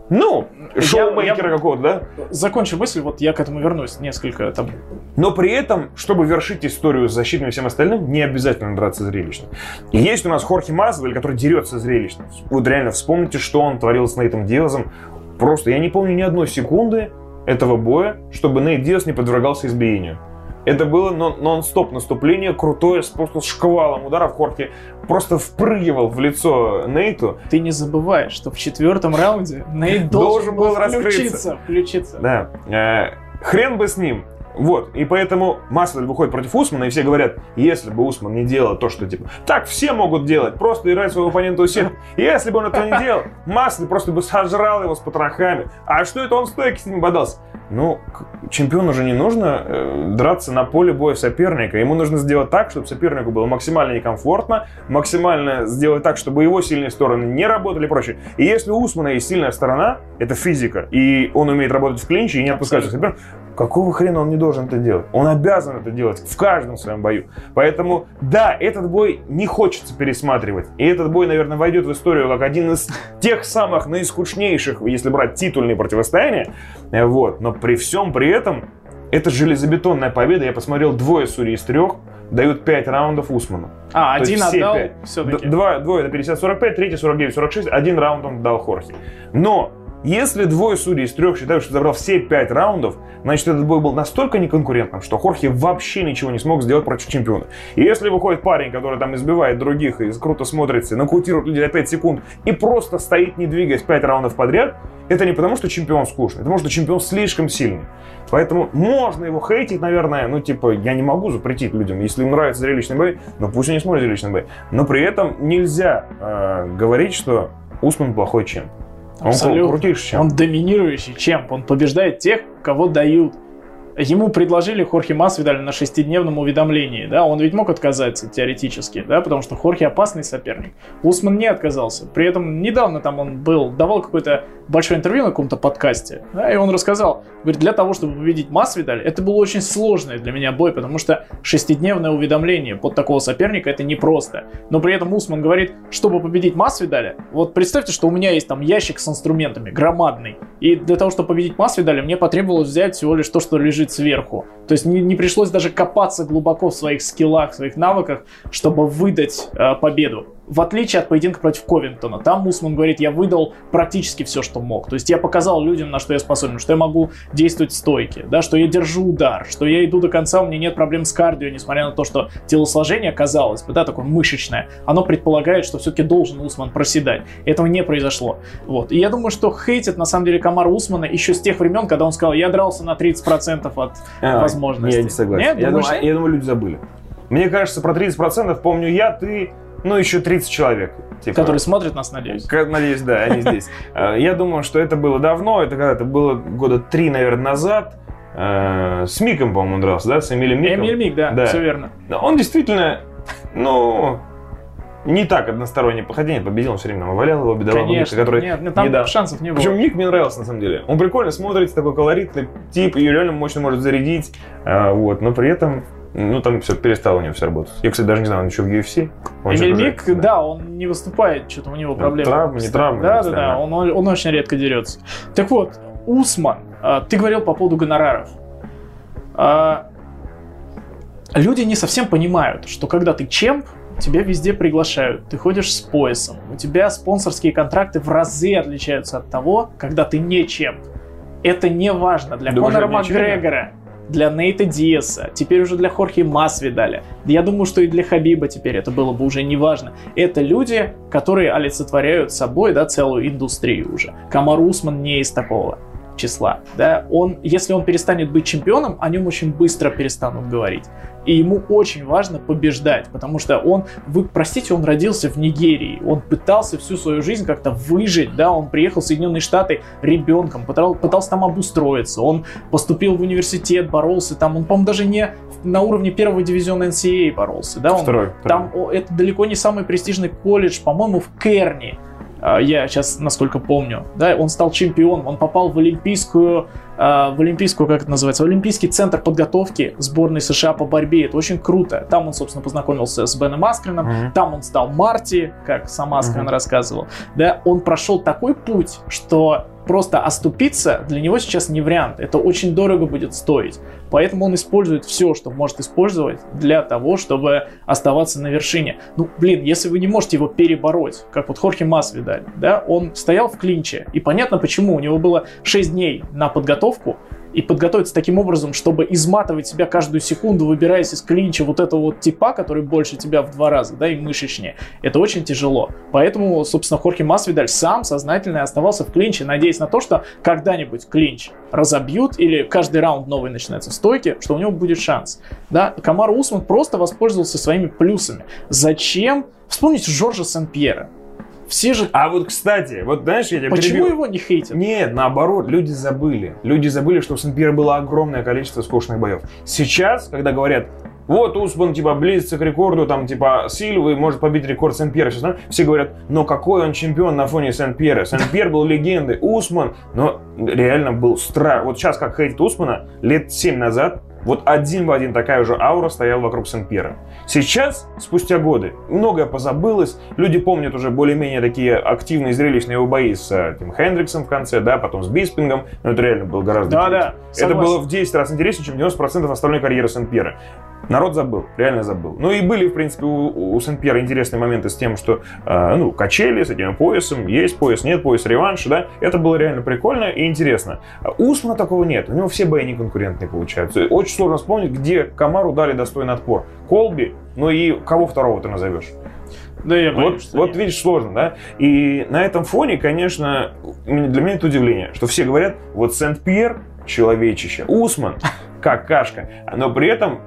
ну, шоумейкера я- какого-то, да? Закончу мысль, вот я к этому вернусь несколько там. Но при этом, чтобы вершить историю с защитным и всем остальным, не обязательно драться зрелищно. И есть у нас Хорхе Мазвель, который дерется зрелищно. Вот реально, вспомните, что он творил с Нейтом Диазом. Просто я не помню ни одной секунды этого боя, чтобы Нейт Диас не подвергался избиению. Это было нон- нон-стоп наступление, крутое, просто с шквалом ударов. Хорхе просто впрыгивал в лицо Нейту. Ты не забываешь, что в четвертом раунде Нейт Должен должен, был был раскрыться. включиться. включиться. Да. Э, хрен бы с ним. Вот, и поэтому Масвель выходит против Усмана, и все говорят, если бы Усман не делал то, что типа, так все могут делать, просто играть своего оппонента у сетки. Если бы он этого не делал, Масвель просто бы сожрал его с потрохами. А что это он в стойке с ним бодался? Ну, чемпиону же не нужно э, драться на поле боя соперника. Ему нужно сделать так, чтобы сопернику было максимально некомфортно, максимально сделать так, чтобы его сильные стороны не работали и прочее. И если у Усмана есть сильная сторона, это физика, и он умеет работать в клинче и не отпускать соперника, Какого хрена он не должен это делать? Он обязан это делать в каждом своем бою. Поэтому, да, этот бой не хочется пересматривать. И этот бой, наверное, войдет в историю как один из тех самых наискучнейших, если брать титульные противостояния. Э, Вот. Но при всем при этом, это железобетонная победа. Я посмотрел двое судей из трех дают 5 раундов Усману. А, То есть один все отдал все-таки. Два, двое это 50-45, третий 49-46, один раунд он дал Хорхе. Но Если двое судей из трех считают, что забрал все пять раундов, значит, этот бой был настолько неконкурентным, что Хорхе вообще ничего не смог сделать против чемпиона. И если выходит парень, который там избивает других и круто смотрится, нокаутирует людей на 5 секунд и просто стоит, не двигаясь 5 раундов подряд, это не потому, что чемпион скучный, это потому, что чемпион слишком сильный. Поэтому можно его хейтить, наверное, ну, типа, я не могу запретить людям, если им нравится зрелищный бой, но пусть они смотрят зрелищный бой. Но при этом нельзя э, говорить, что Усман плохой чемп. Абсолютно. Он крутейший чемп. Он доминирующий чемп. Он побеждает тех, кого дают. Ему предложили Хорхе Масвидаль на шестидневном уведомлении, да, он ведь мог отказаться теоретически, да, потому что Хорхе опасный соперник. Усман не отказался. При этом недавно там он был, давал какое-то большое интервью на каком-то подкасте, да, и он рассказал, говорит, для того, чтобы победить Масвидаль, это был очень сложный для меня бой, потому что шестидневное уведомление под такого соперника это непросто. Но при этом Усман говорит, чтобы победить Масвидаля, вот представьте, что у меня есть там ящик с инструментами, громадный, и для того, чтобы победить Масвидаля, мне потребовалось взять всего лишь то, что лежит сверху. То есть не, не пришлось даже копаться глубоко в своих скиллах, в своих навыках, чтобы выдать э, победу в отличие от поединка против Ковингтона, там Усман говорит, я выдал практически все, что мог. То есть я показал людям, на что я способен, что я могу действовать в стойке, да, что я держу удар, что я иду до конца, у меня нет проблем с кардио, несмотря на то, что телосложение, казалось бы, да, такое мышечное, оно предполагает, что все-таки должен Усман проседать. Этого не произошло. Вот. И я думаю, что хейтит, на самом деле, Камар Усмана еще с тех времен, когда он сказал, я дрался на 30% от а, возможностей. Я не согласен. Нет, я, думаю, я думаю, люди забыли. Мне кажется, про 30% помню я, ты, ну, еще 30 человек. Типа, Которые смотрят нас, надеюсь. Надеюсь, да, они здесь. Э, я думаю, что это было давно, это когда-то было года три, наверное, назад. Э, с Миком, по-моему, он дрался, да, с Эмилем Миком. Эмиль Мик, да, да, все верно. Он действительно, ну, не так односторонне походение победил, он все время навалял его, бедолагу Конечно, Мика, который... Нет, там не шансов не было. Причем Ник мне нравился, на самом деле. Он прикольно смотрится, такой колоритный тип, и реально мощно может зарядить, э, вот, но при этом ну, там все перестало у него все работать. Я, кстати, даже не знаю, он еще в UFC. Он Эмиль Мик, да. да, он не выступает, что-то у него проблемы. Травмы, не травмы. Да, да, да, он, он очень редко дерется. Так вот, Усман, а, ты говорил по поводу гонораров. А, люди не совсем понимают, что когда ты чемп, тебя везде приглашают, ты ходишь с поясом, у тебя спонсорские контракты в разы отличаются от того, когда ты не чемп. Это не важно для да Конора Макгрегора для Нейта Диаса, теперь уже для Хорхи Масвидаля. Я думаю, что и для Хабиба теперь это было бы уже не важно. Это люди, которые олицетворяют собой да, целую индустрию уже. Камар Усман не из такого числа. Да? Он, если он перестанет быть чемпионом, о нем очень быстро перестанут говорить. И ему очень важно побеждать, потому что он, вы простите, он родился в Нигерии, он пытался всю свою жизнь как-то выжить, да, он приехал в Соединенные Штаты ребенком, пытался, пытался там обустроиться, он поступил в университет, боролся там, он, по-моему, даже не на уровне первого дивизиона NCAA боролся, да, он, второй, там о, это далеко не самый престижный колледж, по-моему, в Керни, а, я сейчас, насколько помню, да, он стал чемпионом, он попал в олимпийскую, а, в олимпийскую, как это называется, в олимпийский центр подготовки сборной США по борьбе, это очень круто. Там он, собственно, познакомился с Беном Аскреном, mm-hmm. там он стал Марти, как сам Аскрен mm-hmm. рассказывал, да, он прошел такой путь, что просто оступиться для него сейчас не вариант. Это очень дорого будет стоить. Поэтому он использует все, что может использовать для того, чтобы оставаться на вершине. Ну, блин, если вы не можете его перебороть, как вот Хорхе Масвидаль, да, он стоял в клинче, и понятно почему. У него было 6 дней на подготовку, и подготовиться таким образом, чтобы изматывать себя каждую секунду, выбираясь из клинча вот этого вот типа, который больше тебя в два раза, да, и мышечнее. Это очень тяжело. Поэтому, собственно, Хорхе Масвидаль сам сознательно оставался в клинче, надеясь на то, что когда-нибудь клинч разобьют или каждый раунд новый начинается в стойке, что у него будет шанс. Да, Камар Усман просто воспользовался своими плюсами. Зачем? Вспомните Жоржа Сен-Пьера. Все же... А вот, кстати, вот знаешь, я тебя Почему перебью. его не хейтят? Нет, наоборот, люди забыли. Люди забыли, что у Сен-Пьера было огромное количество скучных боев. Сейчас, когда говорят, вот Усман, типа, близится к рекорду, там, типа, Сильвы может побить рекорд Сен-Пьера. Сейчас, все говорят, но какой он чемпион на фоне Сен-Пьера. Сен-Пьер был легендой, Усман, но реально был страх. Вот сейчас, как хейтит Усмана, лет 7 назад, вот один в один такая же аура стояла вокруг Сен-Пьера. Сейчас, спустя годы, многое позабылось, люди помнят уже более-менее такие активные зрелищные его бои с э, Тим Хендриксом в конце, да, потом с Биспингом, но это реально было гораздо да, интереснее. Да, это было в 10 раз интереснее, чем 90% остальной карьеры Сен-Пьера. Народ забыл, реально забыл. Ну и были, в принципе, у, у Сен-Пьера интересные моменты с тем, что, э, ну, качели с этим поясом, есть пояс, нет пояс, реванш, да. Это было реально прикольно и интересно. У Усмана такого нет, у него все бои не конкурентные получаются. Очень сложно вспомнить, где Камару дали достойный отпор. Колби, ну и кого второго ты назовешь? Да, я боюсь, вот, вот видишь, сложно, да? И на этом фоне, конечно, для меня это удивление, что все говорят, вот Сент-Пьер человечище, Усман какашка, но при этом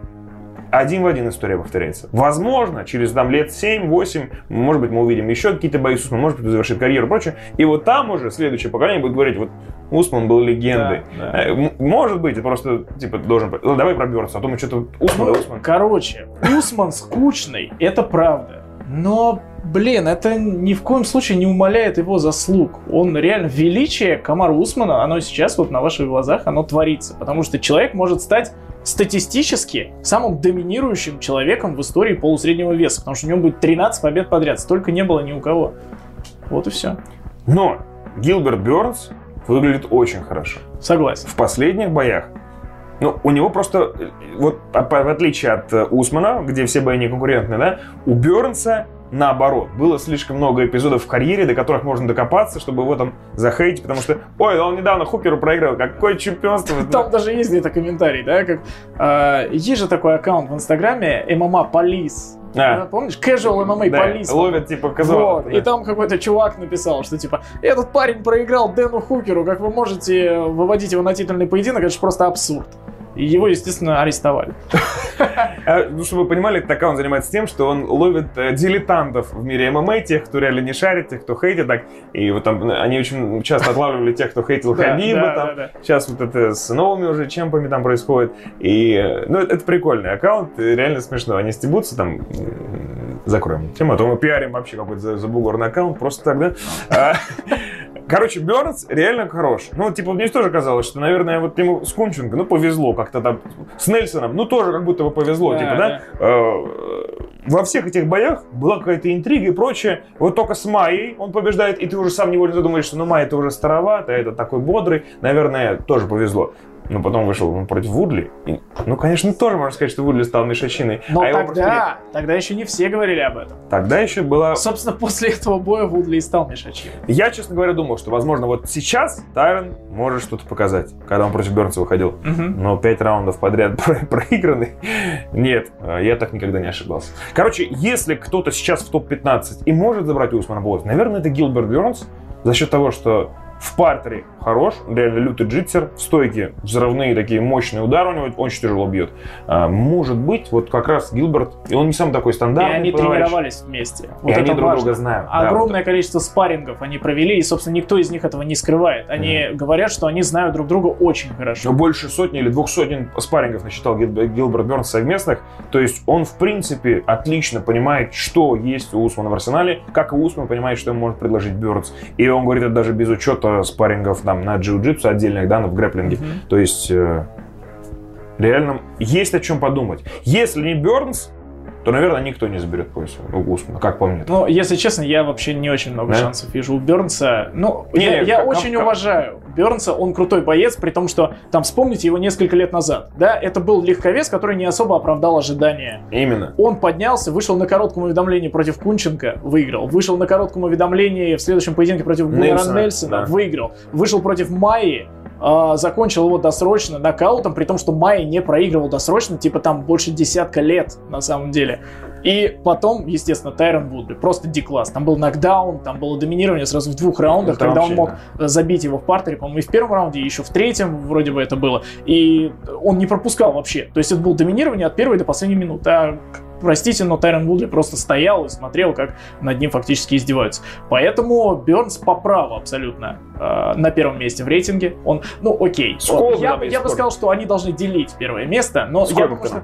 один в один история повторяется. Возможно, через там, лет 7-8, может быть, мы увидим еще какие-то бои с Усманом, может быть, завершит карьеру и прочее. И вот там уже следующее поколение будет говорить, вот Усман был легендой. Да, да. Э, может быть, просто типа должен... Давай про Бёрнса, а то мы что-то Усман, ну, Усман. Короче, Усман скучный, это правда. Но, блин, это ни в коем случае не умаляет его заслуг. Он реально величие Камара Усмана, оно сейчас вот на ваших глазах, оно творится. Потому что человек может стать статистически самым доминирующим человеком в истории полусреднего веса. Потому что у него будет 13 побед подряд. Столько не было ни у кого. Вот и все. Но Гилберт Бернс выглядит очень хорошо. Согласен. В последних боях ну, у него просто, вот в отличие от э, Усмана, где все бои не конкурентные, да, у Бернса наоборот. Было слишком много эпизодов в карьере, до которых можно докопаться, чтобы его там захейтить, потому что, ой, он недавно Хуперу проиграл, какое чемпионство. Там даже есть где-то комментарий, да, как э, есть же такой аккаунт в Инстаграме MMA Police. А. Помнишь, casual MMA да, Police. Ловят типа казалось. Вот. Да. И там какой-то чувак написал, что типа, этот парень проиграл Дэну Хукеру, как вы можете выводить его на титульный поединок, это же просто абсурд. И его, естественно, арестовали. А, ну, чтобы вы понимали, так он занимается тем, что он ловит э, дилетантов в мире ММА, тех, кто реально не шарит, тех, кто хейтит. Так. И вот там они очень часто отлавливали тех, кто хейтил Хабиба. там. Сейчас вот это с новыми уже чемпами там происходит. И, э, ну, это прикольный аккаунт, реально смешно. Они стебутся там, закроем тему, а то мы пиарим вообще какой-то забугорный аккаунт, просто тогда. Короче, Бернс реально хорош. Ну, типа, мне тоже казалось, что, наверное, вот ему с Кунченко, ну, повезло как-то там. С Нельсоном, ну, тоже как будто бы повезло, да, типа, да? да? Э, во всех этих боях была какая-то интрига и прочее. Вот только с Майей он побеждает, и ты уже сам невольно задумаешь, что ну Майя это уже старовато, а это такой бодрый. Наверное, тоже повезло но потом вышел против Вудли. И, ну, конечно, тоже можно сказать, что Вудли стал мешачиной. Но а тогда, тогда еще не все говорили об этом. Тогда еще было... Собственно, после этого боя Вудли и стал мешачиной. Я, честно говоря, думал, что, возможно, вот сейчас Тайрон может что-то показать, когда он против Бернса выходил. Угу. Но пять раундов подряд про- проиграны. Нет, я так никогда не ошибался. Короче, если кто-то сейчас в топ-15 и может забрать Усмана Болт, наверное, это Гилберт Бернс за счет того, что в партере хорош, реально лютый джитсер. В стойке взрывные такие мощные удары у него, очень тяжело бьет. А, может быть, вот как раз Гилберт, и он не сам такой стандартный. И они тренировались вместе. Вот и они друг важно. друга знают. Огромное да, количество спаррингов они провели, и, собственно, никто из них этого не скрывает. Они mm-hmm. говорят, что они знают друг друга очень хорошо. Но больше сотни или двух сотен спаррингов насчитал Гилберт Бернс совместных. То есть он, в принципе, отлично понимает, что есть у Усмана в арсенале, как и Усман понимает, что ему может предложить Бернс. И он говорит это даже без учета спаррингов там, на джиу-джитсу отдельных, да, в грэплинге. Mm-hmm. То есть э, реально есть о чем подумать. Если не Бернс, то, наверное, никто не заберет пояс у Гусмана, как по мне. Ну, если честно, я вообще не очень много да? шансов вижу у Бернса. Ну, не, я, я как, очень как, уважаю Бернса, он крутой боец, при том, что там вспомните его несколько лет назад. Да, это был легковес, который не особо оправдал ожидания. Именно. Он поднялся, вышел на коротком уведомлении против Кунченко, выиграл. Вышел на коротком уведомлении в следующем поединке против Гуллера Нельсона, да. выиграл. Вышел против Майи, э, закончил его досрочно нокаутом, при том, что Майя не проигрывал досрочно, типа там больше десятка лет на самом деле. И потом, естественно, Тайрон Вудли. Просто дикласс. Там был нокдаун, там было доминирование сразу в двух раундах, это когда вообще, он мог да. забить его в партере, по-моему, и в первом раунде, и еще в третьем вроде бы это было. И он не пропускал вообще. То есть это было доминирование от первой до последней минуты. А простите, но Тайрон Вудли просто стоял и смотрел, как над ним фактически издеваются. Поэтому Бернс по праву абсолютно э, на первом месте в рейтинге. Он, ну окей. Сколько я, я бы сказал, что они должны делить первое место, но Сколько я думаю, что...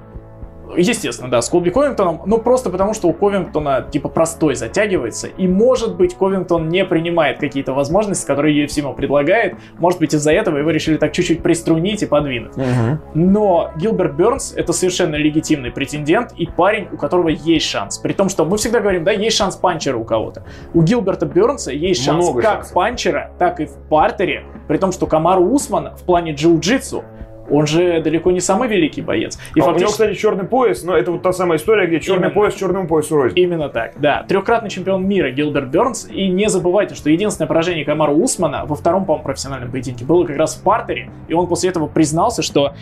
Естественно, да, с Колби Ковингтоном, но просто потому, что у Ковингтона типа простой затягивается, и может быть Ковингтон не принимает какие-то возможности, которые UFC ему предлагает, может быть из-за этого его решили так чуть-чуть приструнить и подвинуть. Угу. Но Гилберт Бернс это совершенно легитимный претендент и парень, у которого есть шанс. При том, что мы всегда говорим, да, есть шанс панчера у кого-то. У Гилберта Бернса есть шанс Много как шансов. панчера, так и в партере, при том, что Камару Усмана в плане джиу-джитсу он же далеко не самый великий боец. И а фактически... У него, кстати, черный пояс, но это вот та самая история, где черный Именно. пояс черному поясу рознь. Именно так, да. Трехкратный чемпион мира Гилберт Бернс. И не забывайте, что единственное поражение Камара Усмана во втором, по-моему, профессиональном поединке было как раз в партере. И он после этого признался, что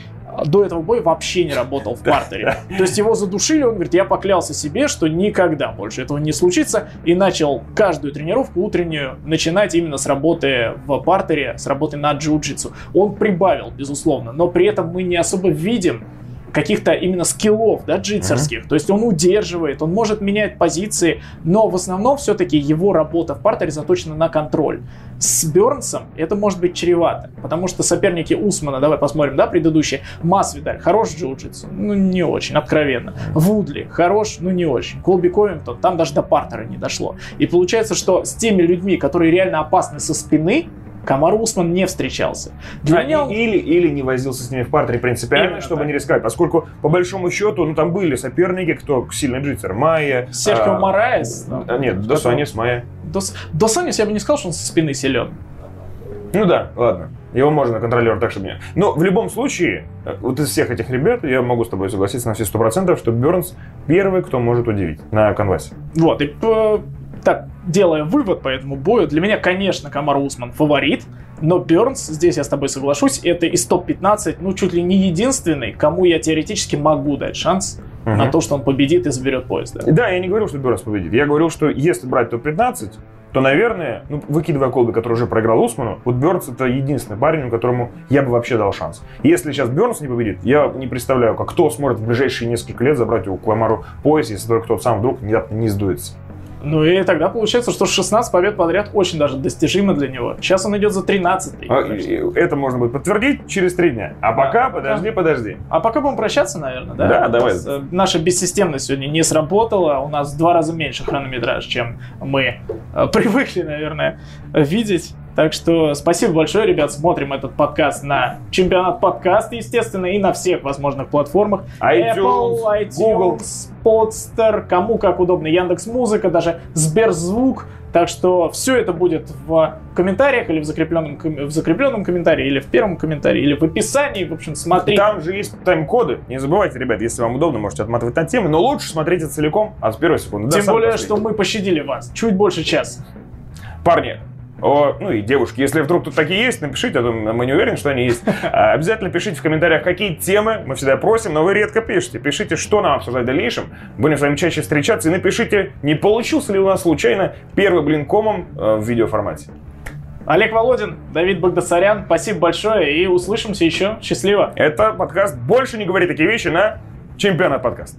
до этого боя вообще не работал в партере. То есть его задушили, он говорит, я поклялся себе, что никогда больше этого не случится, и начал каждую тренировку утреннюю начинать именно с работы в партере, с работы на джиу-джитсу. Он прибавил, безусловно, но при этом мы не особо видим каких-то именно скиллов, да, джитсерских. Mm-hmm. То есть он удерживает, он может менять позиции, но в основном все-таки его работа в партере заточена на контроль. С Бернсом это может быть чревато, потому что соперники Усмана, давай посмотрим, да, предыдущие, Масвидаль, хорош джиу-джитсу, ну не очень, откровенно. Вудли, хорош, ну не очень. Колби Ковингтон, там даже до партера не дошло. И получается, что с теми людьми, которые реально опасны со спины, Камар Усман не встречался. Для а, меня он... или, или не возился с ними в партере принципиально, Именно чтобы так. не рисковать. Поскольку, по большому счету, ну там были соперники, кто сильный джитсер. Майя. Серхио а, Мораес. Ну, а, нет, Дос Анис, Майя. Дос, Дос Анис я бы не сказал, что он со спины силен. Ну да, ладно. Его можно контролировать так, чтобы не... Но в любом случае, вот из всех этих ребят, я могу с тобой согласиться на все сто процентов, что Бернс первый, кто может удивить на канвасе. Вот, и так, делая вывод по этому бою, для меня, конечно, Камар Усман фаворит, но Бернс, здесь я с тобой соглашусь, это из топ-15, ну, чуть ли не единственный, кому я теоретически могу дать шанс угу. на то, что он победит и заберет поезд. Да. да, я не говорил, что Бернс победит. Я говорил, что если брать топ-15, то, наверное, ну, выкидывая Колби, который уже проиграл Усману, вот Бернс это единственный парень, которому я бы вообще дал шанс. Если сейчас Бернс не победит, я не представляю, как кто сможет в ближайшие несколько лет забрать у Куамару пояс, если только тот сам вдруг внезапно не сдуется. Ну и тогда получается, что 16 побед подряд очень даже достижимо для него. Сейчас он идет за 13 а, Это можно будет подтвердить через три дня. А пока, да, подожди, пока. подожди. А пока будем прощаться, наверное, да? Да, давай. Нас, э, наша бессистемность сегодня не сработала. У нас в два раза меньше хронометраж, чем мы э, привыкли, наверное, видеть. Так что спасибо большое, ребят. Смотрим этот подкаст на чемпионат подкаста, естественно, и на всех возможных платформах. iTunes, Apple, iTunes, Google. Podster, кому как удобно, Яндекс Музыка, даже Сберзвук. Так что все это будет в комментариях или в закрепленном, в закрепленном комментарии, или в первом комментарии, или в описании. В общем, смотрите. Там же есть тайм-коды. Не забывайте, ребят, если вам удобно, можете отматывать на темы, но лучше смотрите целиком от первой секунды. Тем более, что мы пощадили вас. Чуть больше часа. Парни, о, ну и девушки, если вдруг тут такие есть, напишите, а то мы не уверены, что они есть. А, обязательно пишите в комментариях, какие темы, мы всегда просим, но вы редко пишете. Пишите, что нам обсуждать в дальнейшем, будем с вами чаще встречаться, и напишите, не получился ли у нас случайно первый блин комом э, в видеоформате. Олег Володин, Давид Багдасарян, спасибо большое и услышимся еще. Счастливо. Это подкаст «Больше не говори такие вещи» на Чемпионат подкаст.